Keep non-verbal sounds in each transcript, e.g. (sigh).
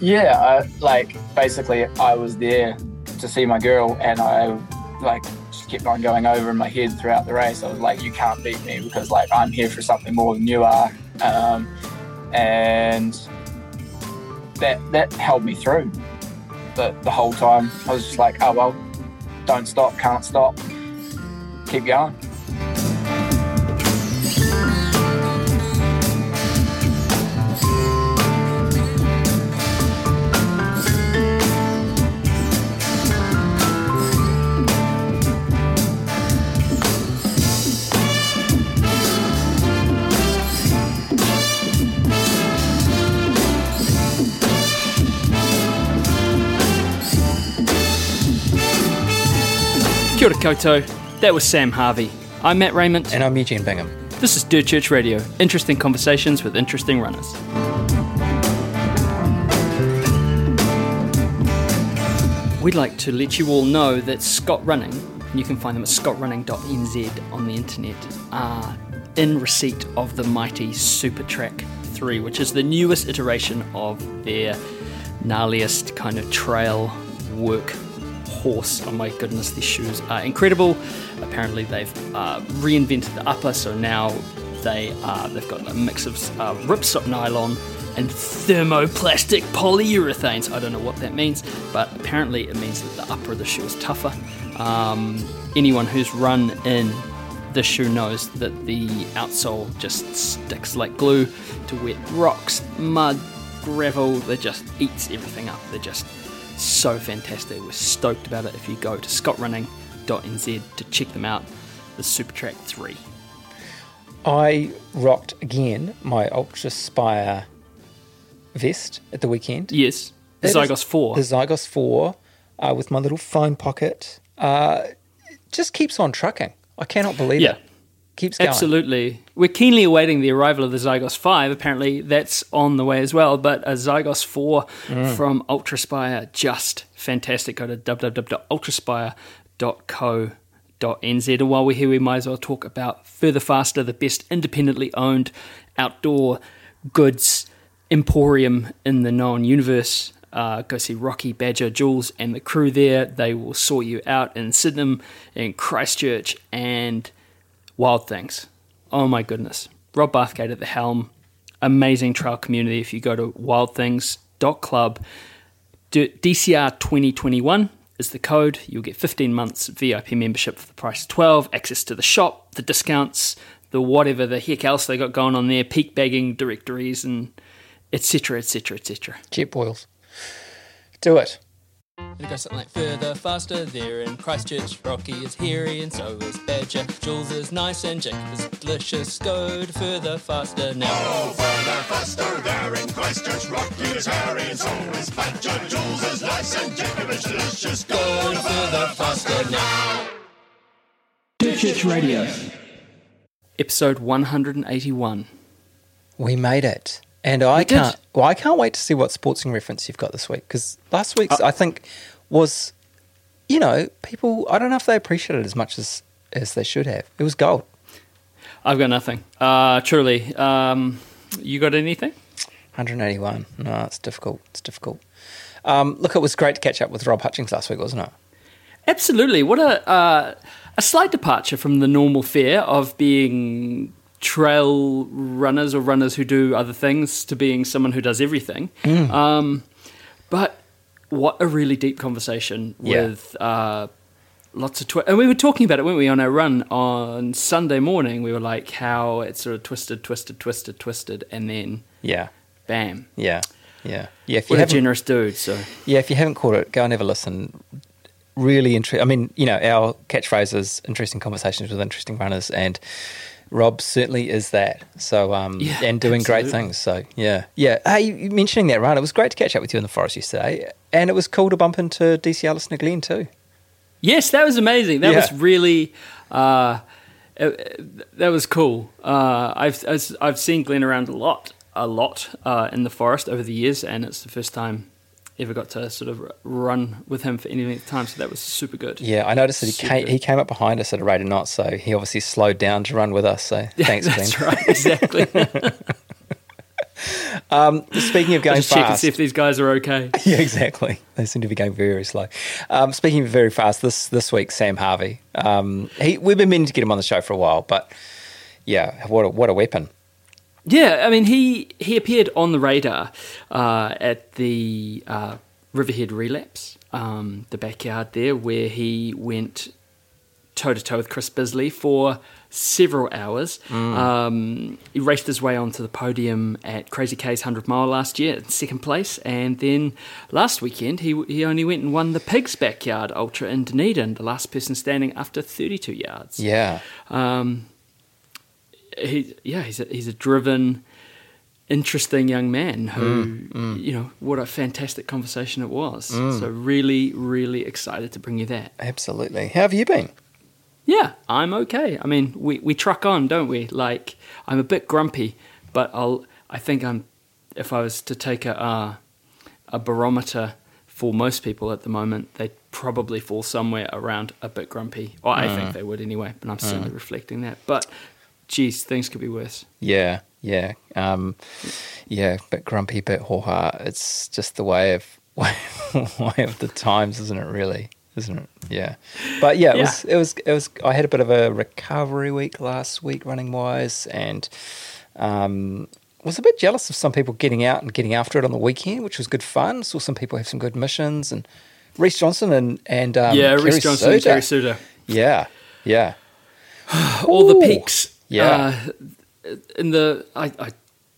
Yeah, I, like basically, I was there to see my girl, and I like just kept on going over in my head throughout the race. I was like, "You can't beat me because like I'm here for something more than you are," um, and that that held me through. But the whole time, I was just like, "Oh well, don't stop, can't stop, keep going." Kia ora koutou. That was Sam Harvey. I'm Matt Raymond. And I'm Eugene Bingham. This is Dirt Church Radio. Interesting conversations with interesting runners. We'd like to let you all know that Scott Running, and you can find them at scottrunning.nz on the internet, are in receipt of the mighty Supertrac 3, which is the newest iteration of their gnarliest kind of trail work horse. Oh my goodness, these shoes are incredible. Apparently, they've uh, reinvented the upper, so now they are, they've got a mix of uh, ripstop nylon and thermoplastic polyurethanes. I don't know what that means, but apparently it means that the upper of the shoe is tougher. Um, anyone who's run in the shoe knows that the outsole just sticks like glue to wet rocks, mud, gravel. It just eats everything up. They're just so fantastic. We're stoked about it if you go to scottrunning.nz to check them out. The Supertrac 3. I rocked again my UltraSpire vest at the weekend. Yes, the It Zygos 4. The Zygos 4 uh, with my little phone pocket. Uh, just keeps on trucking. I cannot believe Yeah. it. Keeps going. Absolutely. We're keenly awaiting the arrival of the Zygos 5. Apparently, that's on the way as well. But a Zygos 4 Mm. from Ultraspire, just fantastic. Go to www.ultraspire.co.nz. And while we're here, we might as well talk about Further Faster, the best independently owned outdoor goods emporium in the known universe. Uh, go see Rocky, Badger, Jules, and the crew there. They will sort you out in Sydenham, in Christchurch, and Wild Things. Oh my goodness. Rob Bathgate at the helm. Amazing trail community. If you go to wildthings.club, DCR 2021 is the code. You'll get 15 months VIP membership for the price of 12, access to the shop, the discounts, the whatever the heck else they got going on there, peak bagging directories, and etc. etc. etc. Jet boils. Do it. It goes something like further, faster. There in Christchurch, Rocky is hairy and so is Badger. Jules is nice and Jacob is delicious. Go to further, faster now. Oh, Further, faster, there in Christchurch, Rocky is hairy and so is Badger. Jules is nice and Jacob is delicious. Go to further, faster now. Church Radio. Episode 181. We made it. And I did. can't. Well, I can't wait to see what sporting reference you've got this week because last week's I think was, you know, people. I don't know if they appreciated it as much as as they should have. It was gold. I've got nothing. Uh, truly. Um, you got anything? 181. No, it's difficult. It's difficult. Um, look, it was great to catch up with Rob Hutchings last week, wasn't it? Absolutely. What a uh, a slight departure from the normal fare of being trail runners or runners who do other things to being someone who does everything. Um, but what a really deep conversation Yeah. with uh, lots of twi- and we were talking about it, weren't we, on our run on Sunday morning? We were like how it sort of twisted, twisted, twisted, twisted, and then Yeah, bam. yeah, yeah, yeah. If you are a generous dude. So yeah, if you haven't caught it, go and have a listen. Really interesting. I mean, you know, our catchphrase is interesting conversations with interesting runners, and Rob certainly is that. So, um, Yeah, and doing great things. So, yeah, yeah. Hey, you mentioning that run, it was great to catch up with you in the forest yesterday, and it was cool to bump into DC Alice Glen too. Yes, that was amazing. That Yeah. was really, uh, uh, that was cool. Uh, I've I've I've seen Glenn around a lot, a lot uh, in the forest over the years, and it's the first time ever got to sort of run with him for any length of time. So that was super good. Yeah, I noticed that he Super came, good. he came up behind us at a rate of knots, so he obviously slowed down to run with us. So (laughs) thanks, Glenn. That's right, exactly. (laughs) (laughs) Um, speaking of going Just check and fast, see if these guys are okay. yeah, exactly. They seem to be going very, very slow. Um, speaking of very fast, this this week, Sam Harvey. Um, he, we've been meaning to get him on the show for a while, but yeah, what a, what a weapon. Yeah, I mean, he he appeared on the radar uh, at the uh, Riverhead Relapse, um, the backyard there, where he went toe to toe with Chris Bisley for several hours. Um, he raced his way onto the podium at Crazy K's 100 mile last year in second place, and then last weekend he he only went and won the Pigs Backyard Ultra in Dunedin, the last person standing after 32 yards. Yeah, Um, he, yeah, he's a, he's a driven, interesting young man who, mm, mm. you know, what a fantastic conversation it was. Mm. So really, really excited to bring you that. absolutely. How have you been? Yeah, I'm okay. I mean, we, we truck on, don't we? Like, I'm a bit grumpy, but I'll. I think I'm. If I was to take a uh, a barometer for most people at the moment, they'd probably fall somewhere around a bit grumpy. Or I think they would anyway. But I'm certainly reflecting that. But, geez, things could be worse. Yeah, yeah, um, yeah. Bit grumpy, bit hoha. It's just the way of way, (laughs) way of the times, isn't it? Really, isn't it? Yeah. But yeah, it Yeah. was it was it was. I had a bit of a recovery week last week, running wise, and um, was a bit jealous of some people getting out and getting after it on the weekend, which was good fun. Saw some people have some good missions, and Reese Johnson and and um, yeah, Reece Johnson and Suter. Kerry Suter. Yeah, yeah. all the peaks. Yeah. Uh, in the I, I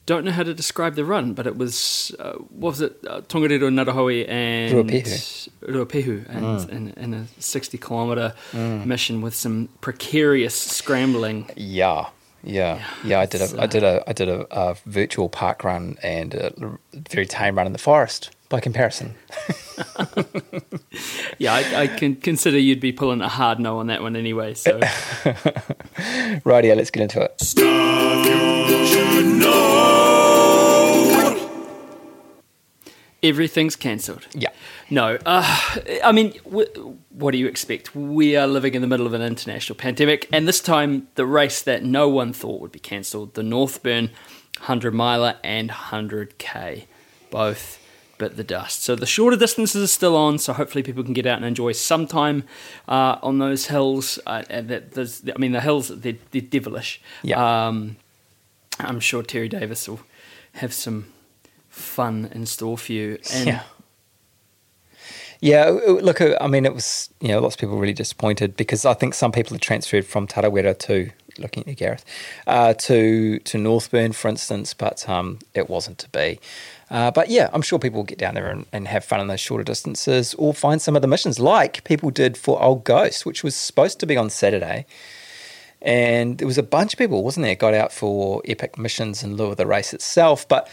don't know how to describe the run, but it was uh, what was it? Uh, Tongariro Ngauruhoe and Ruapehu. Ruapehu, and in, in a sixty kilometer mission with some precarious scrambling. Yeah, yeah, yeah. I did a, I did a, I did a, a virtual park run and a very tame run in the forest. By comparison, (laughs) Yeah, I, I can consider you'd be pulling a hard no on that one anyway. So (laughs) rightio. Let's get into it. Stuff you should know. everything's cancelled. Yeah, No, uh, I mean, w- what do you expect? We are living in the middle of an international pandemic, and this time the race that no one thought would be cancelled the Northburn 100 miler and 100k, both bit the dust. So the shorter distances are still on, so hopefully people can get out and enjoy some time uh, on those hills. Uh, and that there's, I mean, the hills, they're, they're devilish. Yeah. Um, I'm sure Terry Davis will have some fun in store for you. And yeah, yeah. uh, Look, uh, I mean, it was you know lots of people really disappointed because I think some people had transferred from Tarawera to looking at you, Gareth, uh, to to Northburn, for instance, but um, it wasn't to be. Uh, but yeah, I'm sure people will get down there and, and have fun in those shorter distances or find some of the missions like people did for Old Ghost, which was supposed to be on Saturday. And there was a bunch of people, wasn't there, got out for epic missions in lieu of the race itself. But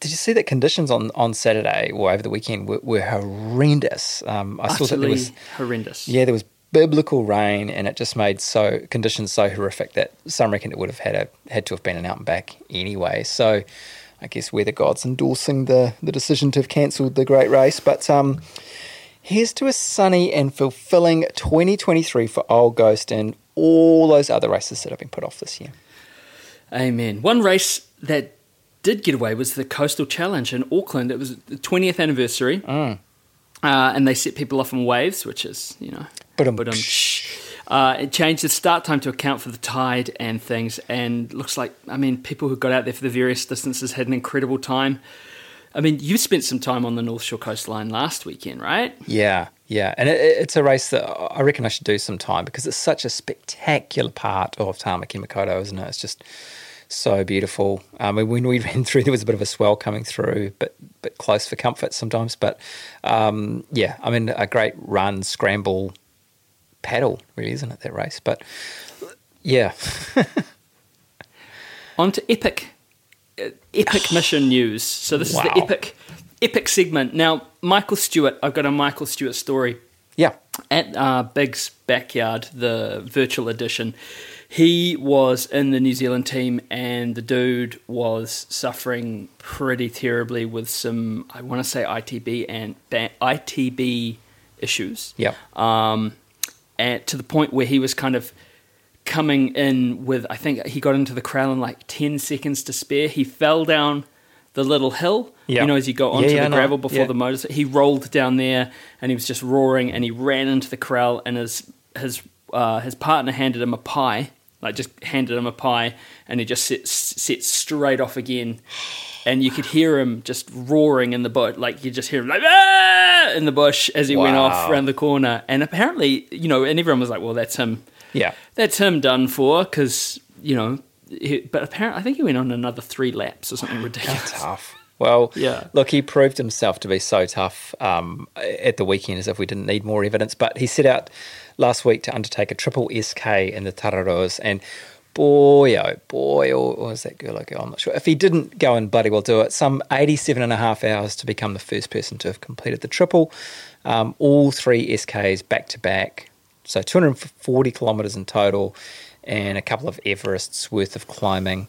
did you see that conditions on, on Saturday or over the weekend were, were horrendous? Um, I saw that there was horrendous. yeah, there was biblical rain, and it just made so conditions so horrific that some reckon it would have had a, had to have been an out and back anyway. So, I guess we're the gods endorsing the the decision to have cancelled the great race. But um, here's to a sunny and fulfilling 2023 for Old Ghost and all those other races that have been put off this year. Amen. One race that did get away was the Coastal Challenge in Auckland. It was the 20th anniversary. Mm. Uh, and they set people off in waves, which is, you know, Ba-dum. but um, uh, it changed the start time to account for the tide and things. And looks like, I mean, people who got out there for the various distances had an incredible time. I mean, you spent some time on the North Shore coastline last weekend, right? Yeah, yeah, and it, it's a race that I reckon I should do some time because it's such a spectacular part of Tamaki Makaurau, isn't it? It's just so beautiful. Um, and when we (laughs) ran through, there was a bit of a swell coming through, but bit close for comfort sometimes. But um, yeah, I mean, a great run, scramble, paddle, really, isn't it? That race, but yeah, (laughs) On to epic, uh, epic (sighs) mission news. So this is the epic, epic segment. Now, Michael Stewart. I've got a Michael Stewart story yeah, at uh, Big's backyard, the virtual edition. He was in the New Zealand team, and the dude was suffering pretty terribly with some, I want to say ITB and ITB issues. yeah, Um, and to the point where he was kind of coming in with, I think he got into the crowd in like 10 seconds to spare. He fell down the little hill. Yeah. You know, as you go onto yeah, I the gravel before Yeah. the motors. He rolled down there and he was just roaring and he ran into the corral and his his uh, his partner handed him a pie, like just handed him a pie, and he just set, set straight off again. And you could hear him just roaring in the bush, like you just hear him like ah! in the bush as he went off around the corner. And apparently, you know, and everyone was like, "Well, that's him." Yeah. that's him done for because you know he, but apparently i think he went on another three laps or something (sighs) ridiculous tough. Well, Yeah. look, he proved himself to be so tough um, at the weekend as if we didn't need more evidence. But he set out last week to undertake a triple SK in the Tararuas. And boy, oh boy, or, or was that girl girl? I'm not sure. If he didn't go and bloody well do it, some 87 and a half hours to become the first person to have completed the triple. Um, all three SKs back to back. So 240 kilometres in total and a couple of Everests worth of climbing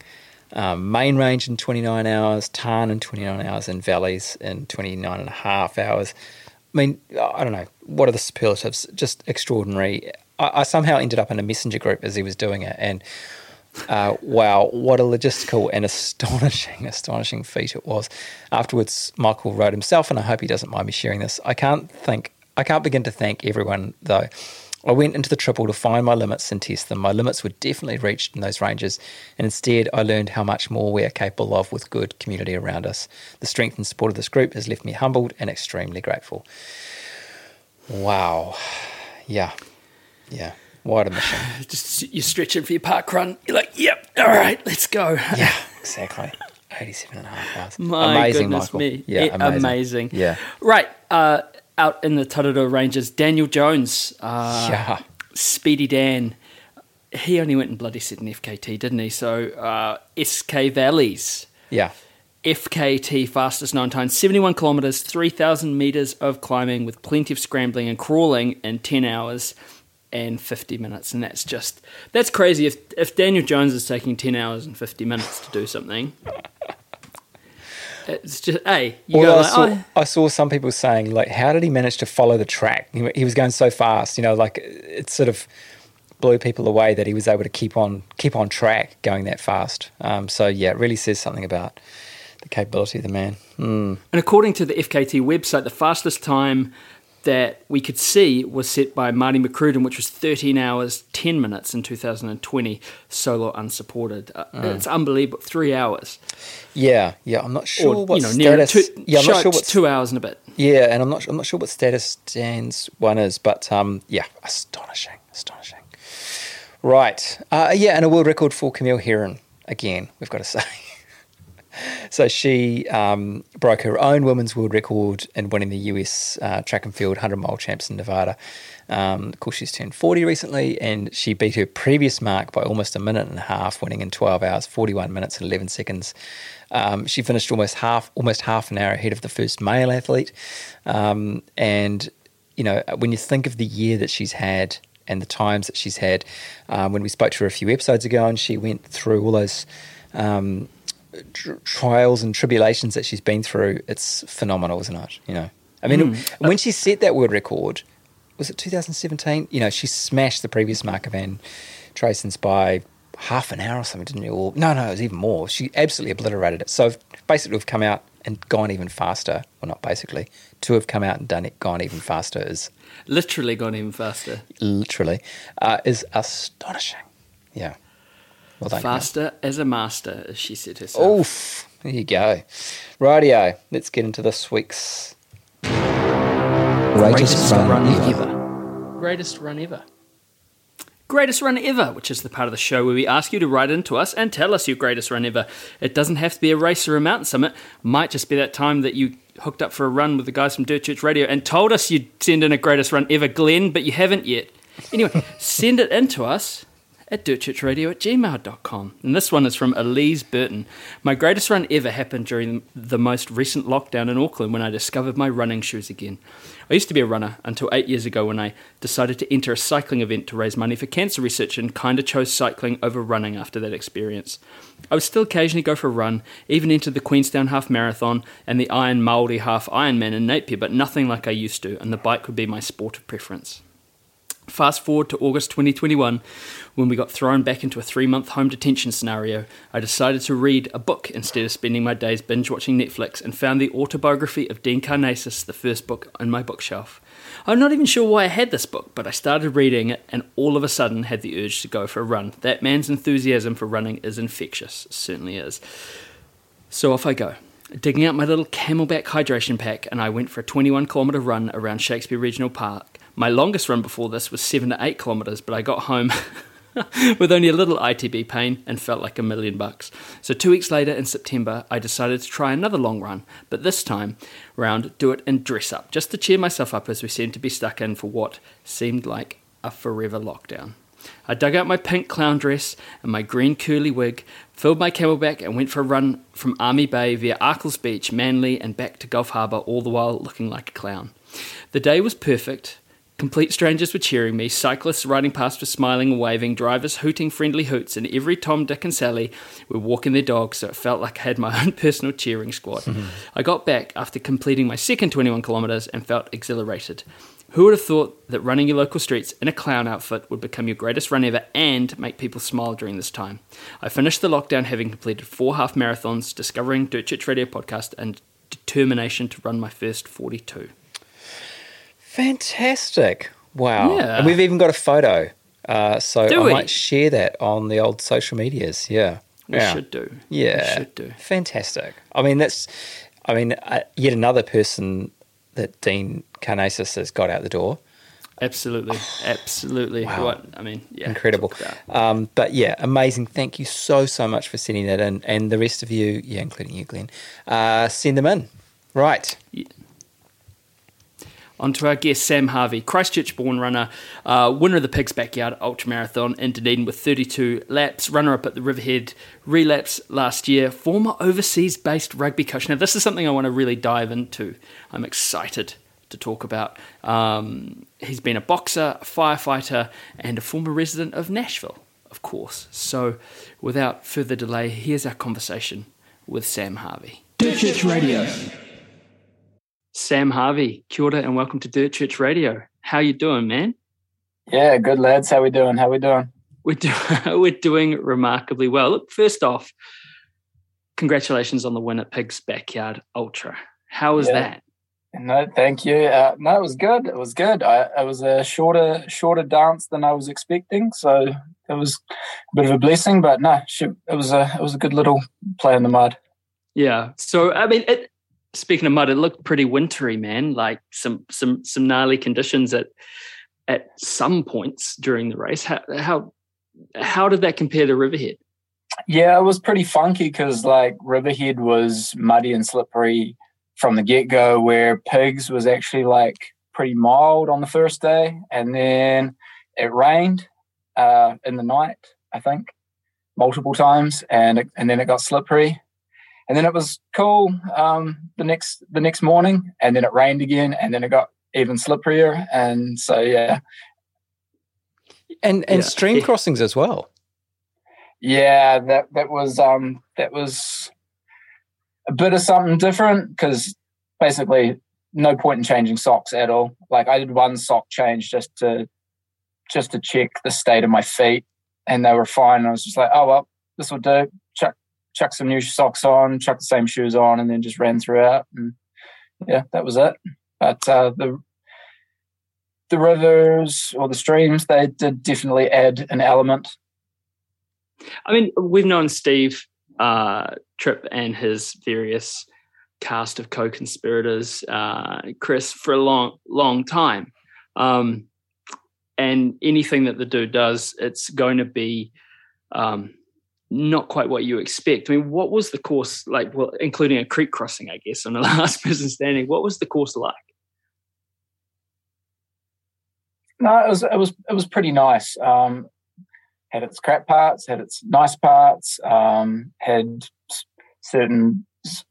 um, main range in 29 hours, Tarn in 29 hours, and valleys in 29 and a half hours. I mean, I don't know. What are the superlatives? Just extraordinary. I, I somehow ended up in a messenger group as he was doing it. And uh, wow, what a logistical and (laughs) astonishing, astonishing feat it was. Afterwards, Michael wrote himself, and I hope he doesn't mind me sharing this. I can't think, I can't begin to thank everyone though. I went into the triple to find my limits and test them. My limits were definitely reached in those ranges, and instead, I learned how much more we are capable of with good community around us. The strength and support of this group has left me humbled and extremely grateful. Wow. Yeah. Yeah. A mission. (sighs) just you're stretching for your park run you're like yep all right let's go Yeah, (laughs) exactly. 87 and a half hours. my amazing, goodness Michael. me Yeah, Yeah, amazing. amazing. Yeah. right uh, out in the Tararua Ranges Daniel Jones uh, yeah. Speedy Dan he only went and bloody said an FKT didn't he so uh, SK Valleys Yeah. FKT fastest known time 71 kilometers 3000 meters of climbing with plenty of scrambling and crawling in 10 hours and 50 minutes and that's just that's crazy if if Daniel Jones is taking 10 hours and 50 minutes to do something it's just hey you Well, go I, like, saw, oh, I saw some people saying, like, how did he manage to follow the track? He, he was going so fast, you know, like it sort of blew people away that he was able to keep on keep on track going that fast. Um, so yeah, it really says something about the capability of the man. Mm. And according to the FKT website, the fastest time that we could see was set by Marty McCrudden, which was 13 hours, 10 minutes in 2020, solo unsupported. Uh, Mm. It's unbelievable. Three hours. Yeah, yeah. I'm not sure or, what you know, status. two, yeah, I'm not sure what. two hours and a bit. Yeah, and I'm not. I'm not sure what status Dan's one is, but um, yeah, astonishing, astonishing. Right. Uh, yeah, and a world record for Camille Herron again. We've got to (laughs) say. So she um, broke her own women's world record in winning the US uh, track and field 100 mile champs in Nevada. Um, of course, she's turned 40 recently, and she beat her previous mark by almost a minute and a half, winning in 12 hours, 41 minutes and 11 seconds. Um, she finished almost half, almost half an hour ahead of the first male athlete. Um, and you know, when you think of the year that she's had and the times that she's had, um, when we spoke to her a few episodes ago, and she went through all those um, tr- trials and tribulations that she's been through, it's phenomenal, isn't it? You know, I mean, when she set that world record, was it 2017? You know, she smashed the previous mark of Ann Trason's by half an hour or something, didn't you? Or, no, no, it was even more. She absolutely obliterated it. So basically, we've come out and gone even faster. Well, not basically. To have come out and done it, gone even faster is Literally gone even faster. literally uh, is astonishing. Yeah. Well done. Camille. Faster as a master, as she said herself. Oof. There you go. Radio. Let's get into this week's Greatest run ever. Greatest run ever. Greatest run ever, which is the part of the show where we ask you to write into us and tell us your greatest run ever. It doesn't have to be a race or a mountain summit. Might just be that time that you hooked up for a run with the guys from Dirt Church Radio and told us you'd send in a greatest run ever, Glenn, but you haven't yet. Anyway, (laughs) send it in to us at dirtchurchradio at gmail.com. And this one is from Elise Burton. My greatest run ever happened during the most recent lockdown in Auckland when I discovered my running shoes again. I used to be a runner until eight years ago when I decided to enter a cycling event to raise money for cancer research and kinda chose cycling over running after that experience. I would still occasionally go for a run, even into the Queenstown Half Marathon and the Iron Maori Half Ironman in Napier, but nothing like I used to, and the bike would be my sport of preference. Fast forward to August 2021, when we got thrown back into a three month home detention scenario, I decided to read a book instead of spending my days binge watching Netflix and found the autobiography of Dean Karnazes, the first book on my bookshelf. I'm not even sure why I had this book, but I started reading it and all of a sudden had the urge to go for a run. That man's enthusiasm for running is infectious, it certainly is. So off I go digging out my little CamelBak hydration pack, and I went for a 21 kilometre run around Shakespeare Regional Park. My longest run before this was 7 to 8 kilometres, but I got home (laughs) with only a little ITB pain and felt like a million bucks. So, two weeks later in September, I decided to try another long run, but this time round, do it in dress up, just to cheer myself up as we seemed to be stuck in for what seemed like a forever lockdown. I dug out my pink clown dress and my green curly wig, filled my CamelBak, and went for a run from Army Bay via Arkles Beach, Manly, and back to Gulf Harbour, all the while looking like a clown. The day was perfect. Complete strangers were cheering me, cyclists riding past were smiling and waving, drivers hooting friendly hoots, and every Tom, Dick, and Sally were walking their dogs, so it felt like I had my (laughs) own personal cheering squad. (laughs) I got back after completing my second 21 kilometres and felt exhilarated. Who would have thought that running your local streets in a clown outfit would become your greatest run ever and make people smile during this time? I finished the lockdown having completed four half marathons, discovering Dirt Church Radio podcast, and determination to run my first 42. Fantastic. Wow. Yeah. And we've even got a photo. Uh, so Do I we? might share that on the old social medias. Yeah. We yeah. should do. Yeah. We should do. Fantastic. I mean, that's, I mean, uh, yet another person that Dean Karnazes has got out the door. Absolutely. (sighs) Absolutely. Wow. What I mean, yeah. Incredible. Um, but yeah, amazing. Thank you so, so much for sending that in. And the rest of you, yeah, including you, Glenn, uh, send them in. Right. On to our guest, Sam Harvey, Christchurch born runner, uh, winner of the Pigs Backyard Ultra Marathon in Dunedin with 32 laps, runner up at the Riverhead relapse last year, former overseas based rugby coach. Now, this is something I want to really dive into. I'm excited to talk about. Um, he's been a boxer, a firefighter, and a former resident of Nashville, of course. So, without further delay, here's our conversation with Sam Harvey. Dirt Church Radio. Sam Harvey, kia ora and welcome to Dirt Church Radio. How you doing, man? Yeah, good lads. How we doing? How we doing? We're, do- (laughs) we're doing remarkably well. Look, first off, congratulations on the win at Pig's Backyard Ultra. How was Yeah. that? No, thank you. Uh, no, it was good. It was good. I, it was a shorter, shorter dance than I was expecting, so it was a bit of a blessing. But no, it was a, it was a good little play in the mud. Yeah. So I mean, it, speaking of mud, it looked pretty wintry, man. Like some some some gnarly conditions at at some points during the race. How how how did that compare to Riverhead? Yeah, it was pretty funky because like Riverhead was muddy and slippery from the get go, where Pigs was actually like pretty mild on the first day, and then it rained uh, in the night, I think, multiple times, and it, and then it got slippery, and then it was cool um, the next the next morning, and then it rained again, and then it got even slipperier, and so yeah, And and Yeah. stream crossings as well. Yeah, that that was um that was a bit of something different because basically no point in changing socks at all. Like I did one sock change just to just to check the state of my feet, and they were fine. I was just like, oh well, this will do. Chuck some new socks on, chuck the same shoes on, and then just ran throughout. And yeah, that was it. But uh, the the rivers or the streams, they did definitely add an element. I mean, we've known Steve uh, Tripp and his various cast of co-conspirators, uh, Chris, for a long, long time. Um, and anything that the dude does, it's going to be um, not quite what you expect. I mean, what was the course like? Well, including a creek crossing, I guess, on the (laughs) last person standing. What was the course like? No, it was it was it was pretty nice. Um, had its crap parts, had its nice parts, um, had certain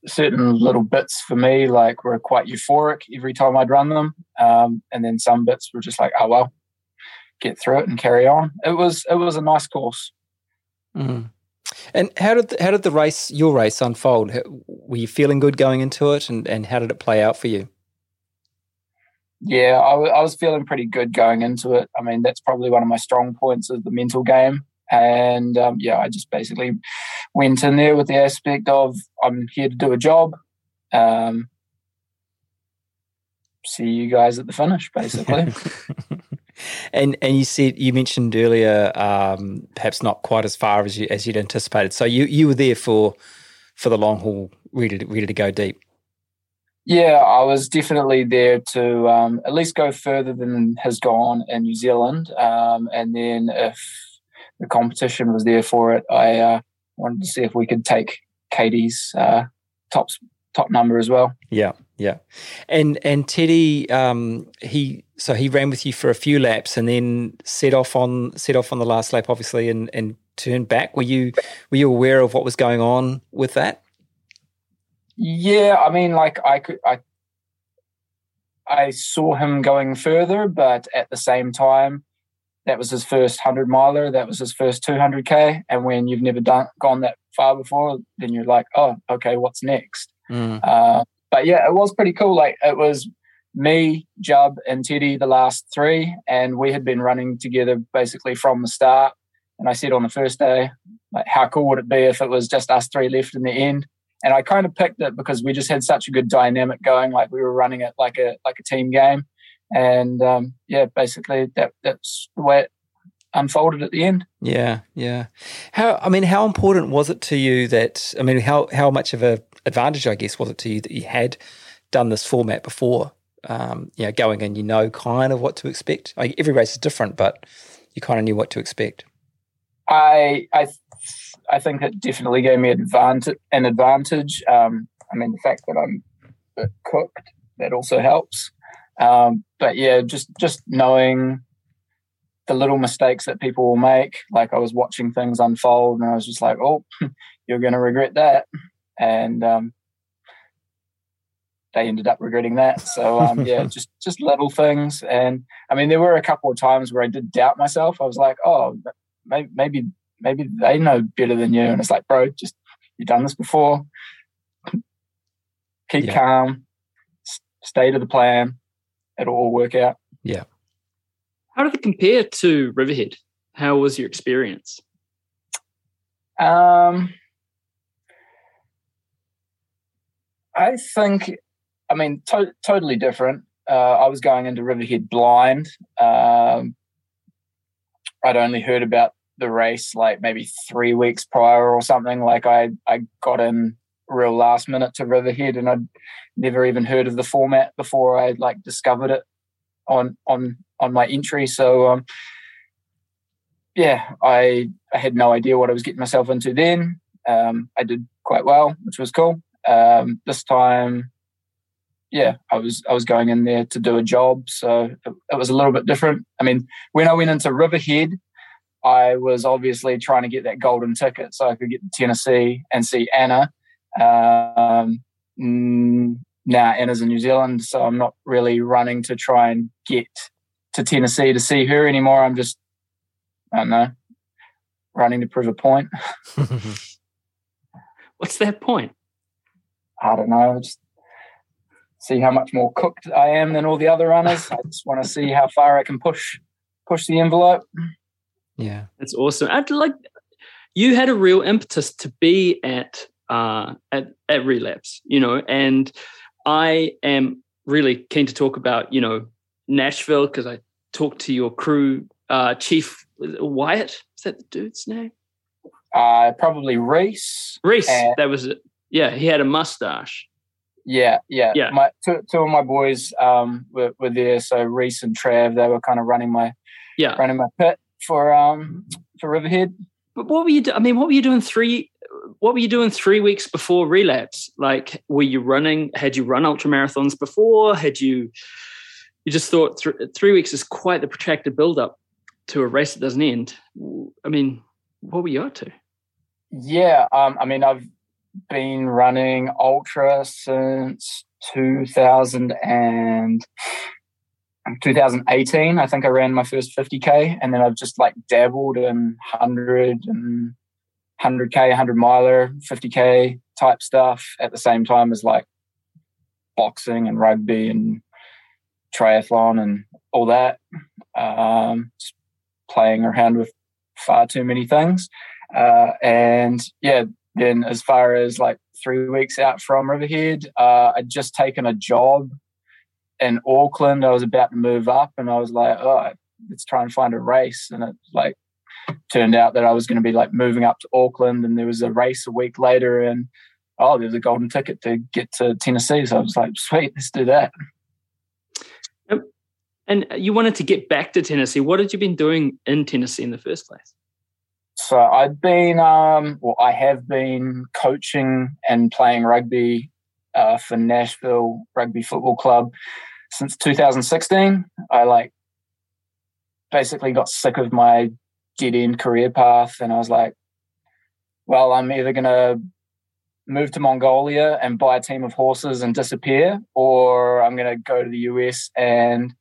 certain little bits for me like were quite euphoric every time I'd run them, um, and then some bits were just like, oh well, get through it and carry on. It was it was a nice course. Mm. And how did the, how did the race your race unfold? Were you feeling good going into it, and, and how did it play out for you? yeah, I, w- I was feeling pretty good going into it. I mean, that's probably one of my strong points is the mental game. And um, yeah, I just basically went in there with the aspect of I'm here to do a job. Um, see you guys at the finish, basically. (laughs) and and you said you mentioned earlier, um, perhaps not quite as far as you as you'd anticipated. So you you were there for for the long haul, ready to, ready to go deep. Yeah, I was definitely there to um, at least go further than has gone in New Zealand. Um, and then if the competition was there for it, I uh, wanted to see if we could take Katie's uh, top top number as well. Yeah, yeah. And and Teddy, um, he so he ran with you for a few laps and then set off on set off on the last lap, obviously, and and turned back. Were you were you aware of what was going on with that? Yeah, I mean, like I could, I, I saw him going further, but at the same time, that was his first hundred miler. That was his first two hundred k. And when you've never done gone that far before, then you're like, oh, okay, what's next? Mm. Uh, but yeah, it was pretty cool. Like it was me, Jub, and Teddy, the last three, and we had been running together basically from the start. And I said on the first day, like, how cool would it be if it was just us three left in the end? and I kind of picked it because we just had such a good dynamic going. Like we were running it like a like a team game, and um, yeah, basically that that's the way it unfolded at the end. Yeah, yeah. How I mean, how important was it to you that I mean, how how much of a advantage I guess was it to you that you had done this format before? Um, you know, going in, you know, kind of what to expect. Like every race is different, but you kind of knew what to expect. I I I think it definitely gave me advantage, an advantage. Um, I mean, the fact that I'm cooked that also helps. Um, but yeah, just just knowing the little mistakes that people will make. Like I was watching things unfold, and I was just like, "Oh, (laughs) you're going to regret that," and um, they ended up regretting that. So um, (laughs) yeah, just just little things. And I mean, there were a couple of times where I did doubt myself. I was like, "Oh, maybe maybe maybe they know better than you. And it's like, bro, just you've done this before. Keep yeah. calm, stay to the plan. It'll all work out. Yeah. How did it compare to Riverhead? How was your experience? Um, I think, I mean, to- totally different. Uh, I was going into Riverhead blind. Um, I'd only heard about the race like maybe three weeks prior or something. Like I I got in real last minute to Riverhead and I'd never even heard of the format before I like discovered it on on on my entry. So um yeah, I I had no idea what I was getting myself into then. Um I did quite well, which was cool. Um this time yeah, I was I was going in there to do a job, so it, it was a little bit different. I mean, when I went into Riverhead, I was obviously trying to get that golden ticket so I could get to Tennessee and see Anna. Um, now Anna's in New Zealand, so I'm not really running to try and get to Tennessee to see her anymore. I'm just, I don't know, running to prove a point. (laughs) What's that point? I don't know. Just see how much more cooked I am than all the other runners. I just want to see how far I can push push the envelope. Yeah, that's awesome. And like, you had a real impetus to be at uh, at at relapse, you know, and I am really keen to talk about you know Nashville because I talked to your crew uh, chief Wyatt. Is that the dude's name? Uh, probably Reese. Reese, and, that was it. Yeah, he had a mustache. Yeah, yeah, yeah. My two, two of my boys um, were, were there. So Reese and Trav, they were kind of running my yeah running my pit for um for Riverhead. But what were you? Do- I mean, what were you doing three? What were you doing three weeks before relapse? Like, were you running? Had you run ultra marathons before? Had you? You just thought th- three weeks is quite the protracted build up to a race that doesn't end. I mean, what were you up to? Yeah, um, I mean, I've been running ultra since 2000 and 2018, I think I ran my first 50k, and then I've just like dabbled in 100 and 100k, 100 miler, 50k type stuff at the same time as like boxing and rugby and triathlon and all that. Um, playing around with far too many things. Uh, and yeah, then as far as like three weeks out from Riverhead, uh, I'd just taken a job in Auckland. I was about to move up, and I was like, oh, let's try and find a race. And it like turned out that I was going to be like moving up to Auckland, and there was a race a week later, and oh, there's a golden ticket to get to Tennessee. So I was like, sweet, let's do that. And you wanted to get back to Tennessee. What had you been doing in Tennessee in the first place? So I'd been, um, well, I have been coaching and playing rugby uh, for Nashville Rugby Football Club since 2016. I like basically got sick of my dead end career path, and I was like, well, I'm either going to move to Mongolia and buy a team of horses and disappear, or I'm going to go to the US and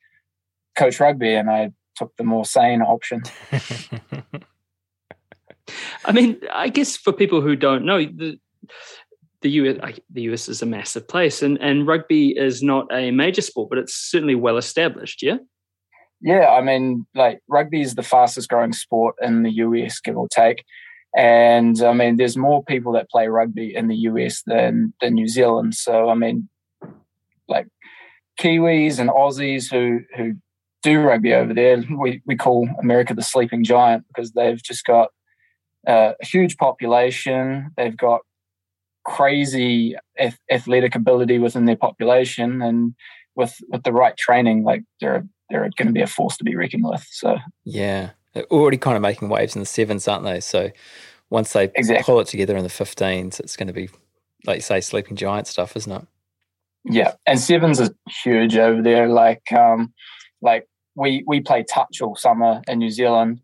coach rugby, and I took the more sane option. (laughs) I mean, I guess for people who don't know, the the US the US is a massive place, and and rugby is not a major sport, but it's certainly well established. Yeah. Yeah, I mean, like rugby is the fastest growing sport in the US, give or take. And I mean, there's more people that play rugby in the US than than New Zealand. So I mean, like Kiwis and Aussies who who do rugby over there, we we call America the sleeping giant because they've just got uh, a huge population. They've got crazy ath- athletic ability within their population, and with with the right training, like they're they're going to be a force to be reckoned with. So yeah, they're already kind of making waves in the sevens, aren't they? So once they Exactly. pull it together in the 15s, it's going to be, like you say, sleeping giant stuff, isn't it? yeah, and sevens is huge over there. Like um, like we we play touch all summer in New Zealand.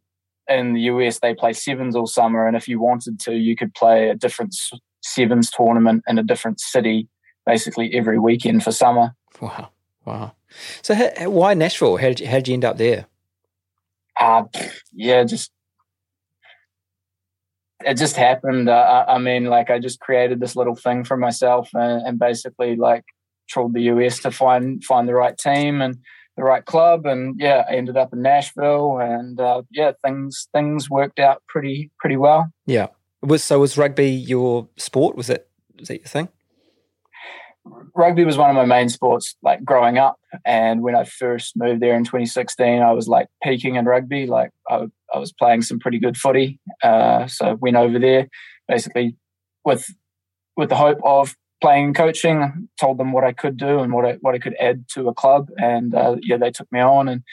In the US, they play sevens all summer, and if you wanted to, you could play a different sevens tournament in a different city, basically every weekend for summer. Wow, wow. So how, why Nashville? How did you, how did you end up there? Uh, yeah, just it just happened. Uh, I, mean, like I just created this little thing for myself, and, and basically like trawled the US to find find the right team and the right club, and yeah, I ended up in Nashville, and uh, yeah, things things worked out pretty pretty well. Yeah. Was so was rugby your sport? Was it was that your thing? rugby was one of my main sports like growing up and when i first moved there in 2016 i was like peaking in rugby like i, I was playing some pretty good footy uh, so went over there basically with with the hope of playing and coaching told them what i could do and what i what i could add to a club and uh, yeah they took me on and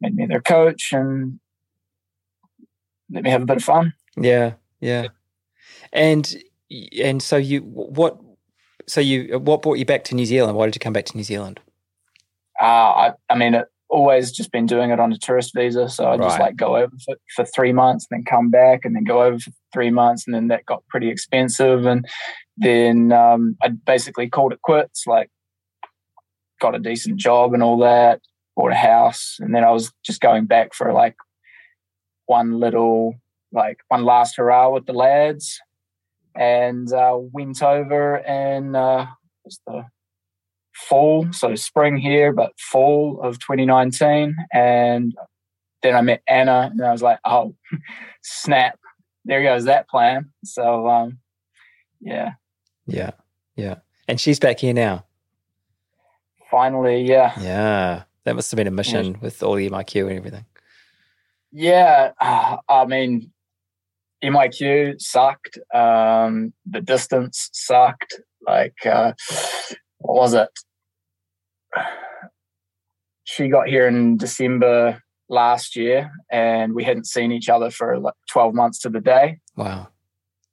made me their coach and let me have a bit of fun Yeah, yeah. And and so you what? So you what brought you back to New Zealand? Why did you come back to New Zealand? Uh, I, I mean, it, always just been doing it on a tourist visa. So I just like go over for, for three months, and then come back, and then go over for three months, and then that got pretty expensive. And then um, I basically called it quits. Like, got a decent job and all that, bought a house, and then I was just going back for like one little, like one last hurrah with the lads, and uh, went over and uh, was the fall, so spring here, but fall of 2019. And then I met Anna, and I was like, oh, (laughs) snap, there goes that plan. So, um, yeah, Yeah, yeah. And she's back here now. finally, yeah, Yeah, that must have been a mission with all the MIQ and everything. yeah. uh, (sighs) I mean, MIQ sucked. Um, the distance sucked. Like, uh, what was it? She got here in December last year, and we hadn't seen each other for like 12 months to the day. Wow.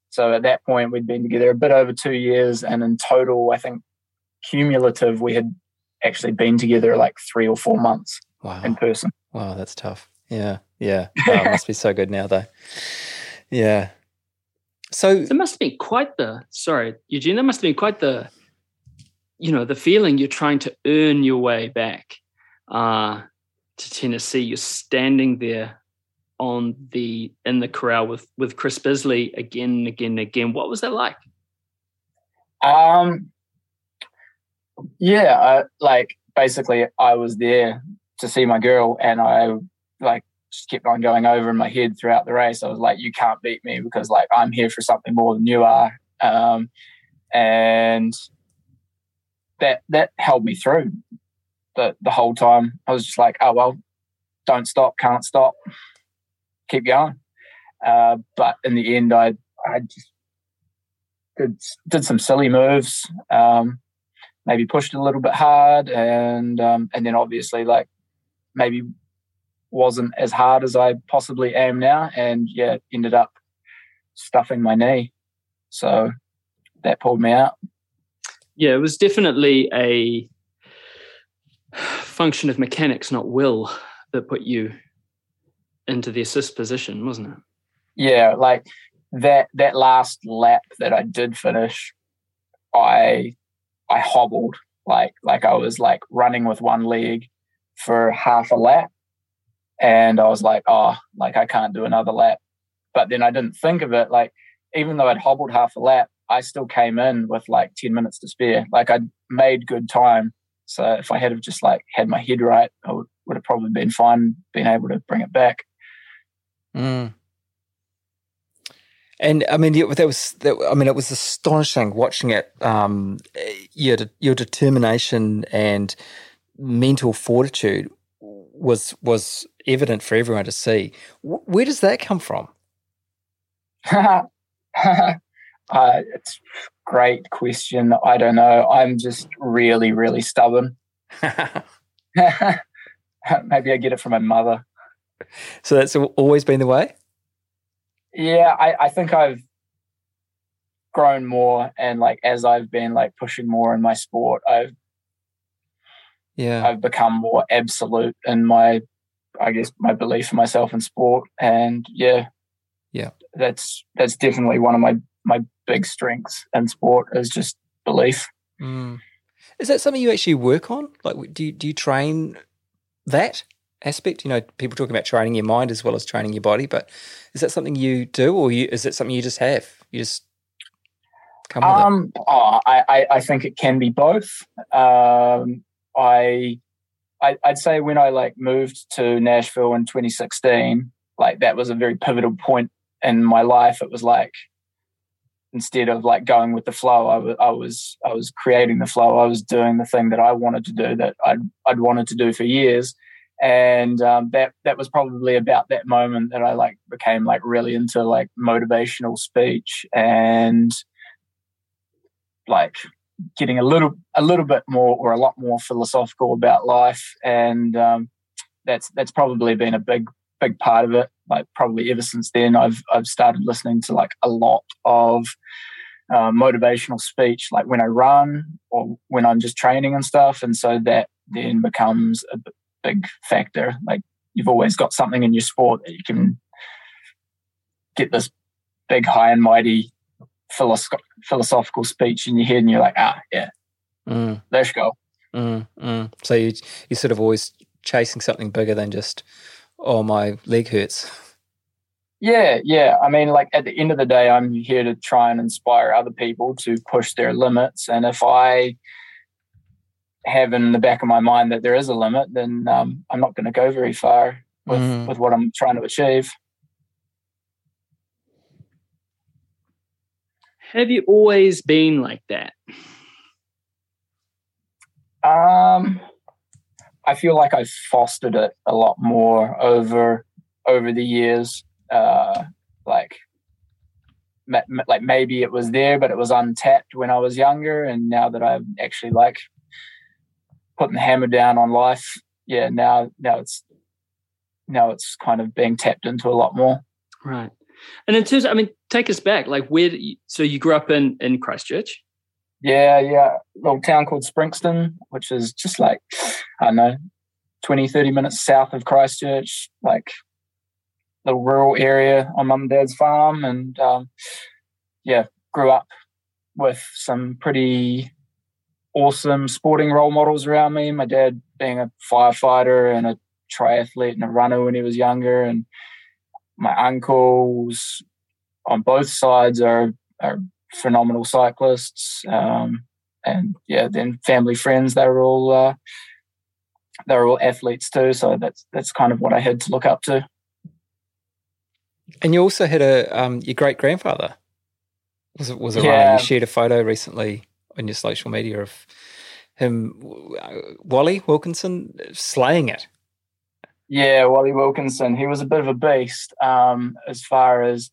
So at that point, we'd been together a bit over two years, and in total, I think cumulative, we had actually been together like three or four months Wow. in person. Wow, that's tough. Yeah, yeah. It must be so good now, though. Yeah. So, That must have been quite the sorry, Eugene. That must have been quite the you know the feeling you're trying to earn your way back uh, to Tennessee. You're standing there on the in the corral with with Chris Bisley again and again and again. What was that like? Um, yeah, uh, like basically I was there to see my girl, and I like just kept on going over in my head throughout the race. I was like, "You can't beat me because like I'm here for something more than you are," um, and that that held me through the the whole time. I was just like, "Oh well, don't stop, can't stop, keep going." Uh, but in the end, I I just did did some silly moves. Um, maybe pushed a little bit hard, and um, and then obviously like maybe wasn't as hard as I possibly am now, and yeah, ended up stuffing my knee. So that pulled me out. Yeah, it was definitely a function of mechanics, not will, that put you into the assist position, wasn't it? Yeah, like that that last lap that I did finish, I I hobbled like like I was like running with one leg for half a lap, and I was like, oh, like I can't do another lap. But then I didn't think of it. Like even though I'd hobbled half a lap, I still came in with like ten minutes to spare. Like I'd made good time. So if I had have just like had my head right, I would, would have probably been fine, being able to bring it back. Mm. And I mean, that was, that, I mean, it was astonishing watching it. Um, your your determination and mental fortitude was was evident for everyone to see. Where does that come from? (laughs) uh, it's great question. I don't know. I'm just really, really stubborn. (laughs) Maybe I get it from my mother. So that's always been the way. Yeah, I, I think I've grown more, and like as I've been like pushing more in my sport, I've yeah I've become more absolute in my I guess my belief in myself in sport, and yeah, yeah, that's that's definitely one of my my big strengths in sport is just belief. Mm. Is that something you actually work on? Like, do you, do you train that aspect? You know, people talking about training your mind as well as training your body, but is that something you do, or you, is it something you just have? You just come with um, it? Oh, I, I think it can be both. Um, I, I, I'd say when I like moved to Nashville in 2016, like that was a very pivotal point in my life. It was like instead of like going with the flow, I, w- I was I was creating the flow. I was doing the thing that I wanted to do that I'd I'd wanted to do for years, and um, that that was probably about that moment that I like became like really into like motivational speech and like getting a little a little bit more or a lot more philosophical about life and um, that's that's probably been a big big part of it like probably ever since then i've i've started listening to like a lot of uh, motivational speech like when i run or when i'm just training and stuff and so that then becomes a big factor like you've always got something in your sport that you can get this big high and mighty philosoph- philosophical speech in your head, and you're like, ah, yeah, mm. let's go. Mm, mm. So you you're sort of always chasing something bigger than just, oh, my leg hurts. Yeah, yeah. I mean, like at the end of the day, I'm here to try and inspire other people to push their limits. And if I have in the back of my mind that there is a limit, then um, I'm not going to go very far with, mm. with what I'm trying to achieve. Have you always been like that? Um, I feel like I've fostered it a lot more over over the years. Uh, like, like maybe it was there, but it was untapped when I was younger, and now that I'm actually like putting the hammer down on life, yeah, now now it's now it's kind of being tapped into a lot more. Right. And in terms, I mean, take us back. Like, where? So you grew up in in Christchurch? Yeah, yeah. Little town called Springston, which is just like I don't know, 20, 30 minutes south of Christchurch, like little rural area on mum and dad's farm, and um, yeah, grew up with some pretty awesome sporting role models around me. My dad being a firefighter and a triathlete and a runner when he was younger, and my uncles on both sides are, are phenomenal cyclists. Um, and yeah, then family friends, they were all uh, they were all athletes too. So that's that's kind of what I had to look up to. And you also had a um, your great grandfather was it was a runner. You shared a photo recently on your social media of him, uh, Wally Wilkinson, slaying it. Yeah, Wally Wilkinson. He was a bit of a beast um, as far as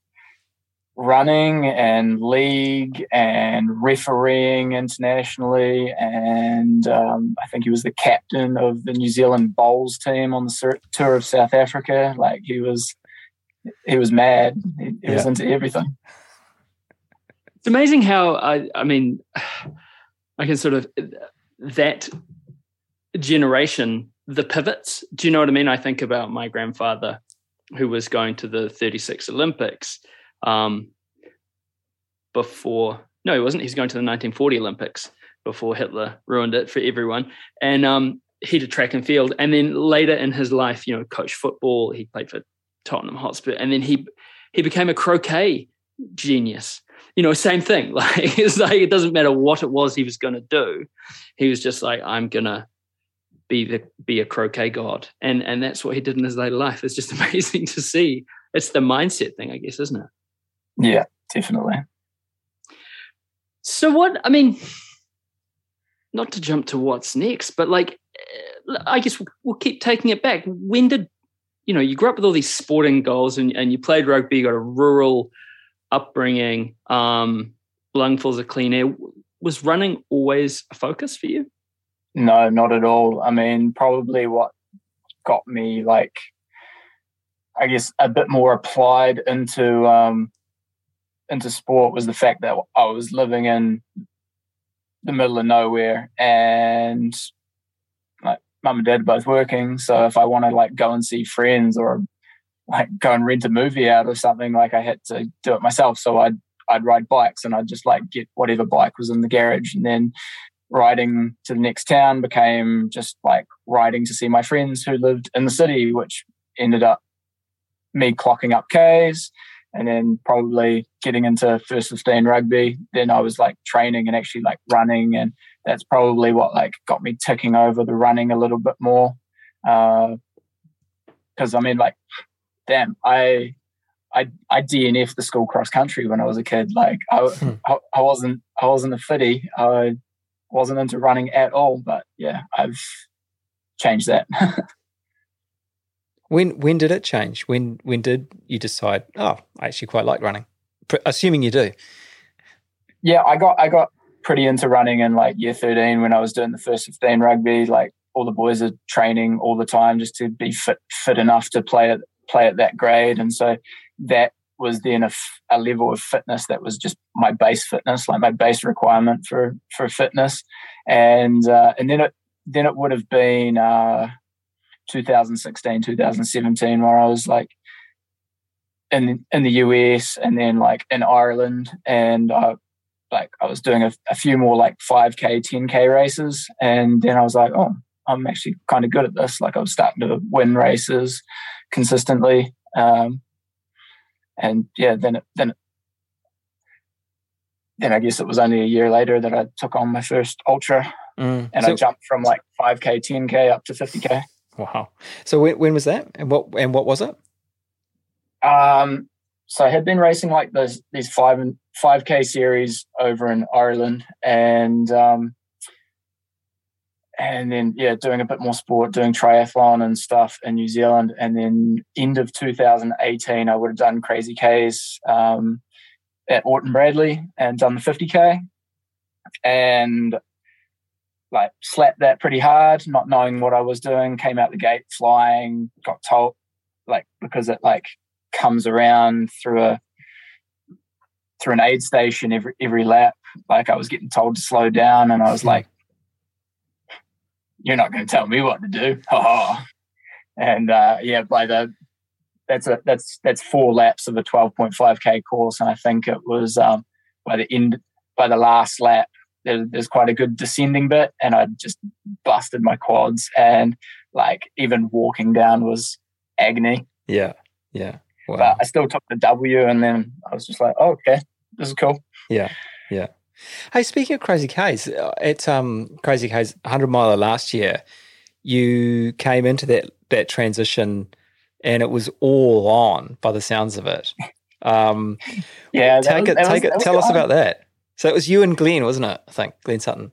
running and league and refereeing internationally. And um, I think he was the captain of the New Zealand bowls team on the tour of South Africa. Like he was, he was mad. He, he was into everything. It's amazing how I, I mean, I can sort of that generation, the pivots. Do you know what I mean? I think about my grandfather, who was going to the 36 Olympics um, before. No, he wasn't. He's going to the 1940 Olympics before Hitler ruined it for everyone. And um, he did track and field, and then later in his life, you know, coached football. He played for Tottenham Hotspur, and then he he became a croquet genius you know, same thing. (laughs) Like it's like it doesn't matter what it was he was going to do. He was just like, I'm gonna be the be a croquet god, and and that's what he did in his later life. It's just (laughs) amazing to see. It's the mindset thing, I guess, isn't it? Yeah, definitely. So what? I mean, not to jump to what's next, but like, eh, I guess we'll, we'll keep taking it back. When did you know you grew up with all these sporting goals and, and you played rugby? You got a rural upbringing, um, lungfuls of clean air. Was running always a focus for you? No, not at all. I mean, probably what got me like, I guess, a bit more applied into um, into sport was the fact that I was living in the middle of nowhere, and like mum and dad both working. So if I want to like go and see friends or like go and rent a movie out or something, like I had to do it myself. So I'd I'd ride bikes and I'd just like get whatever bike was in the garage, and then riding to the next town became just like riding to see my friends who lived in the city, which ended up me clocking up Ks and then probably getting into first 15 rugby. Then I was like training and actually like running. And that's probably what like got me ticking over the running a little bit more. Uh, cause I mean, like, damn, I, I, I DNF the school cross country when I was a kid. Like I, I, I wasn't, I wasn't a fitty. I wasn't into running at all, but yeah, I've changed that. (laughs) When when did it change? When when did you decide? Oh, I actually quite like running. Assuming you do. yeah, I got I got pretty into running in like year 13 when I was doing the first 15 rugby. Like all the boys are training all the time just to be fit fit enough to play at play at that grade, and so that was then a, f- a level of fitness that was just my base fitness, like my base requirement for for fitness, and uh, and then it then it would have been uh, 2016 2017 where I was like in in the US and then like in Ireland. And I like I was doing a, a few more like 5k 10k races. And then I was like oh I'm actually kind of good at this. Like I was starting to win races consistently. Um, and yeah then it, then it, then I guess it was only a year later that I took on my first ultra. Mm. and So- I jumped from like 5k 10k up to 50k Wow. So when, when was that? And what and what was it? Um, so I had been racing like those these five and five k series over in Ireland, and um, and then yeah, doing a bit more sport, doing triathlon and stuff in New Zealand, and then end of 2018, I would have done crazy k's um, at Orton Bradley and done the 50k, and like slapped that pretty hard, not knowing what I was doing. Came out the gate flying, got told like because it like comes around through a through an aid station every every lap. Like I was getting told to slow down, and I was like, "You're not going to tell me what to do." (laughs) Oh. And uh, yeah, by the that's a that's that's four laps of a 12.5k course, and I think it was um, by the end by the last lap. There, there's quite a good descending bit, and I just busted my quads, and like even walking down was agony Yeah. Yeah. Wow. but I still took the W, and then I was just like, oh, okay, this is cool. Yeah, yeah. Hey, speaking of crazy K's, at um, Crazy K's 100 miler last year, you came into that that transition and it was all on by the sounds of it. Um, (laughs) Yeah, take was- it, that was- take it. Tell us fun. about that. So it was you and Glenn, wasn't it? I think Glenn Sutton.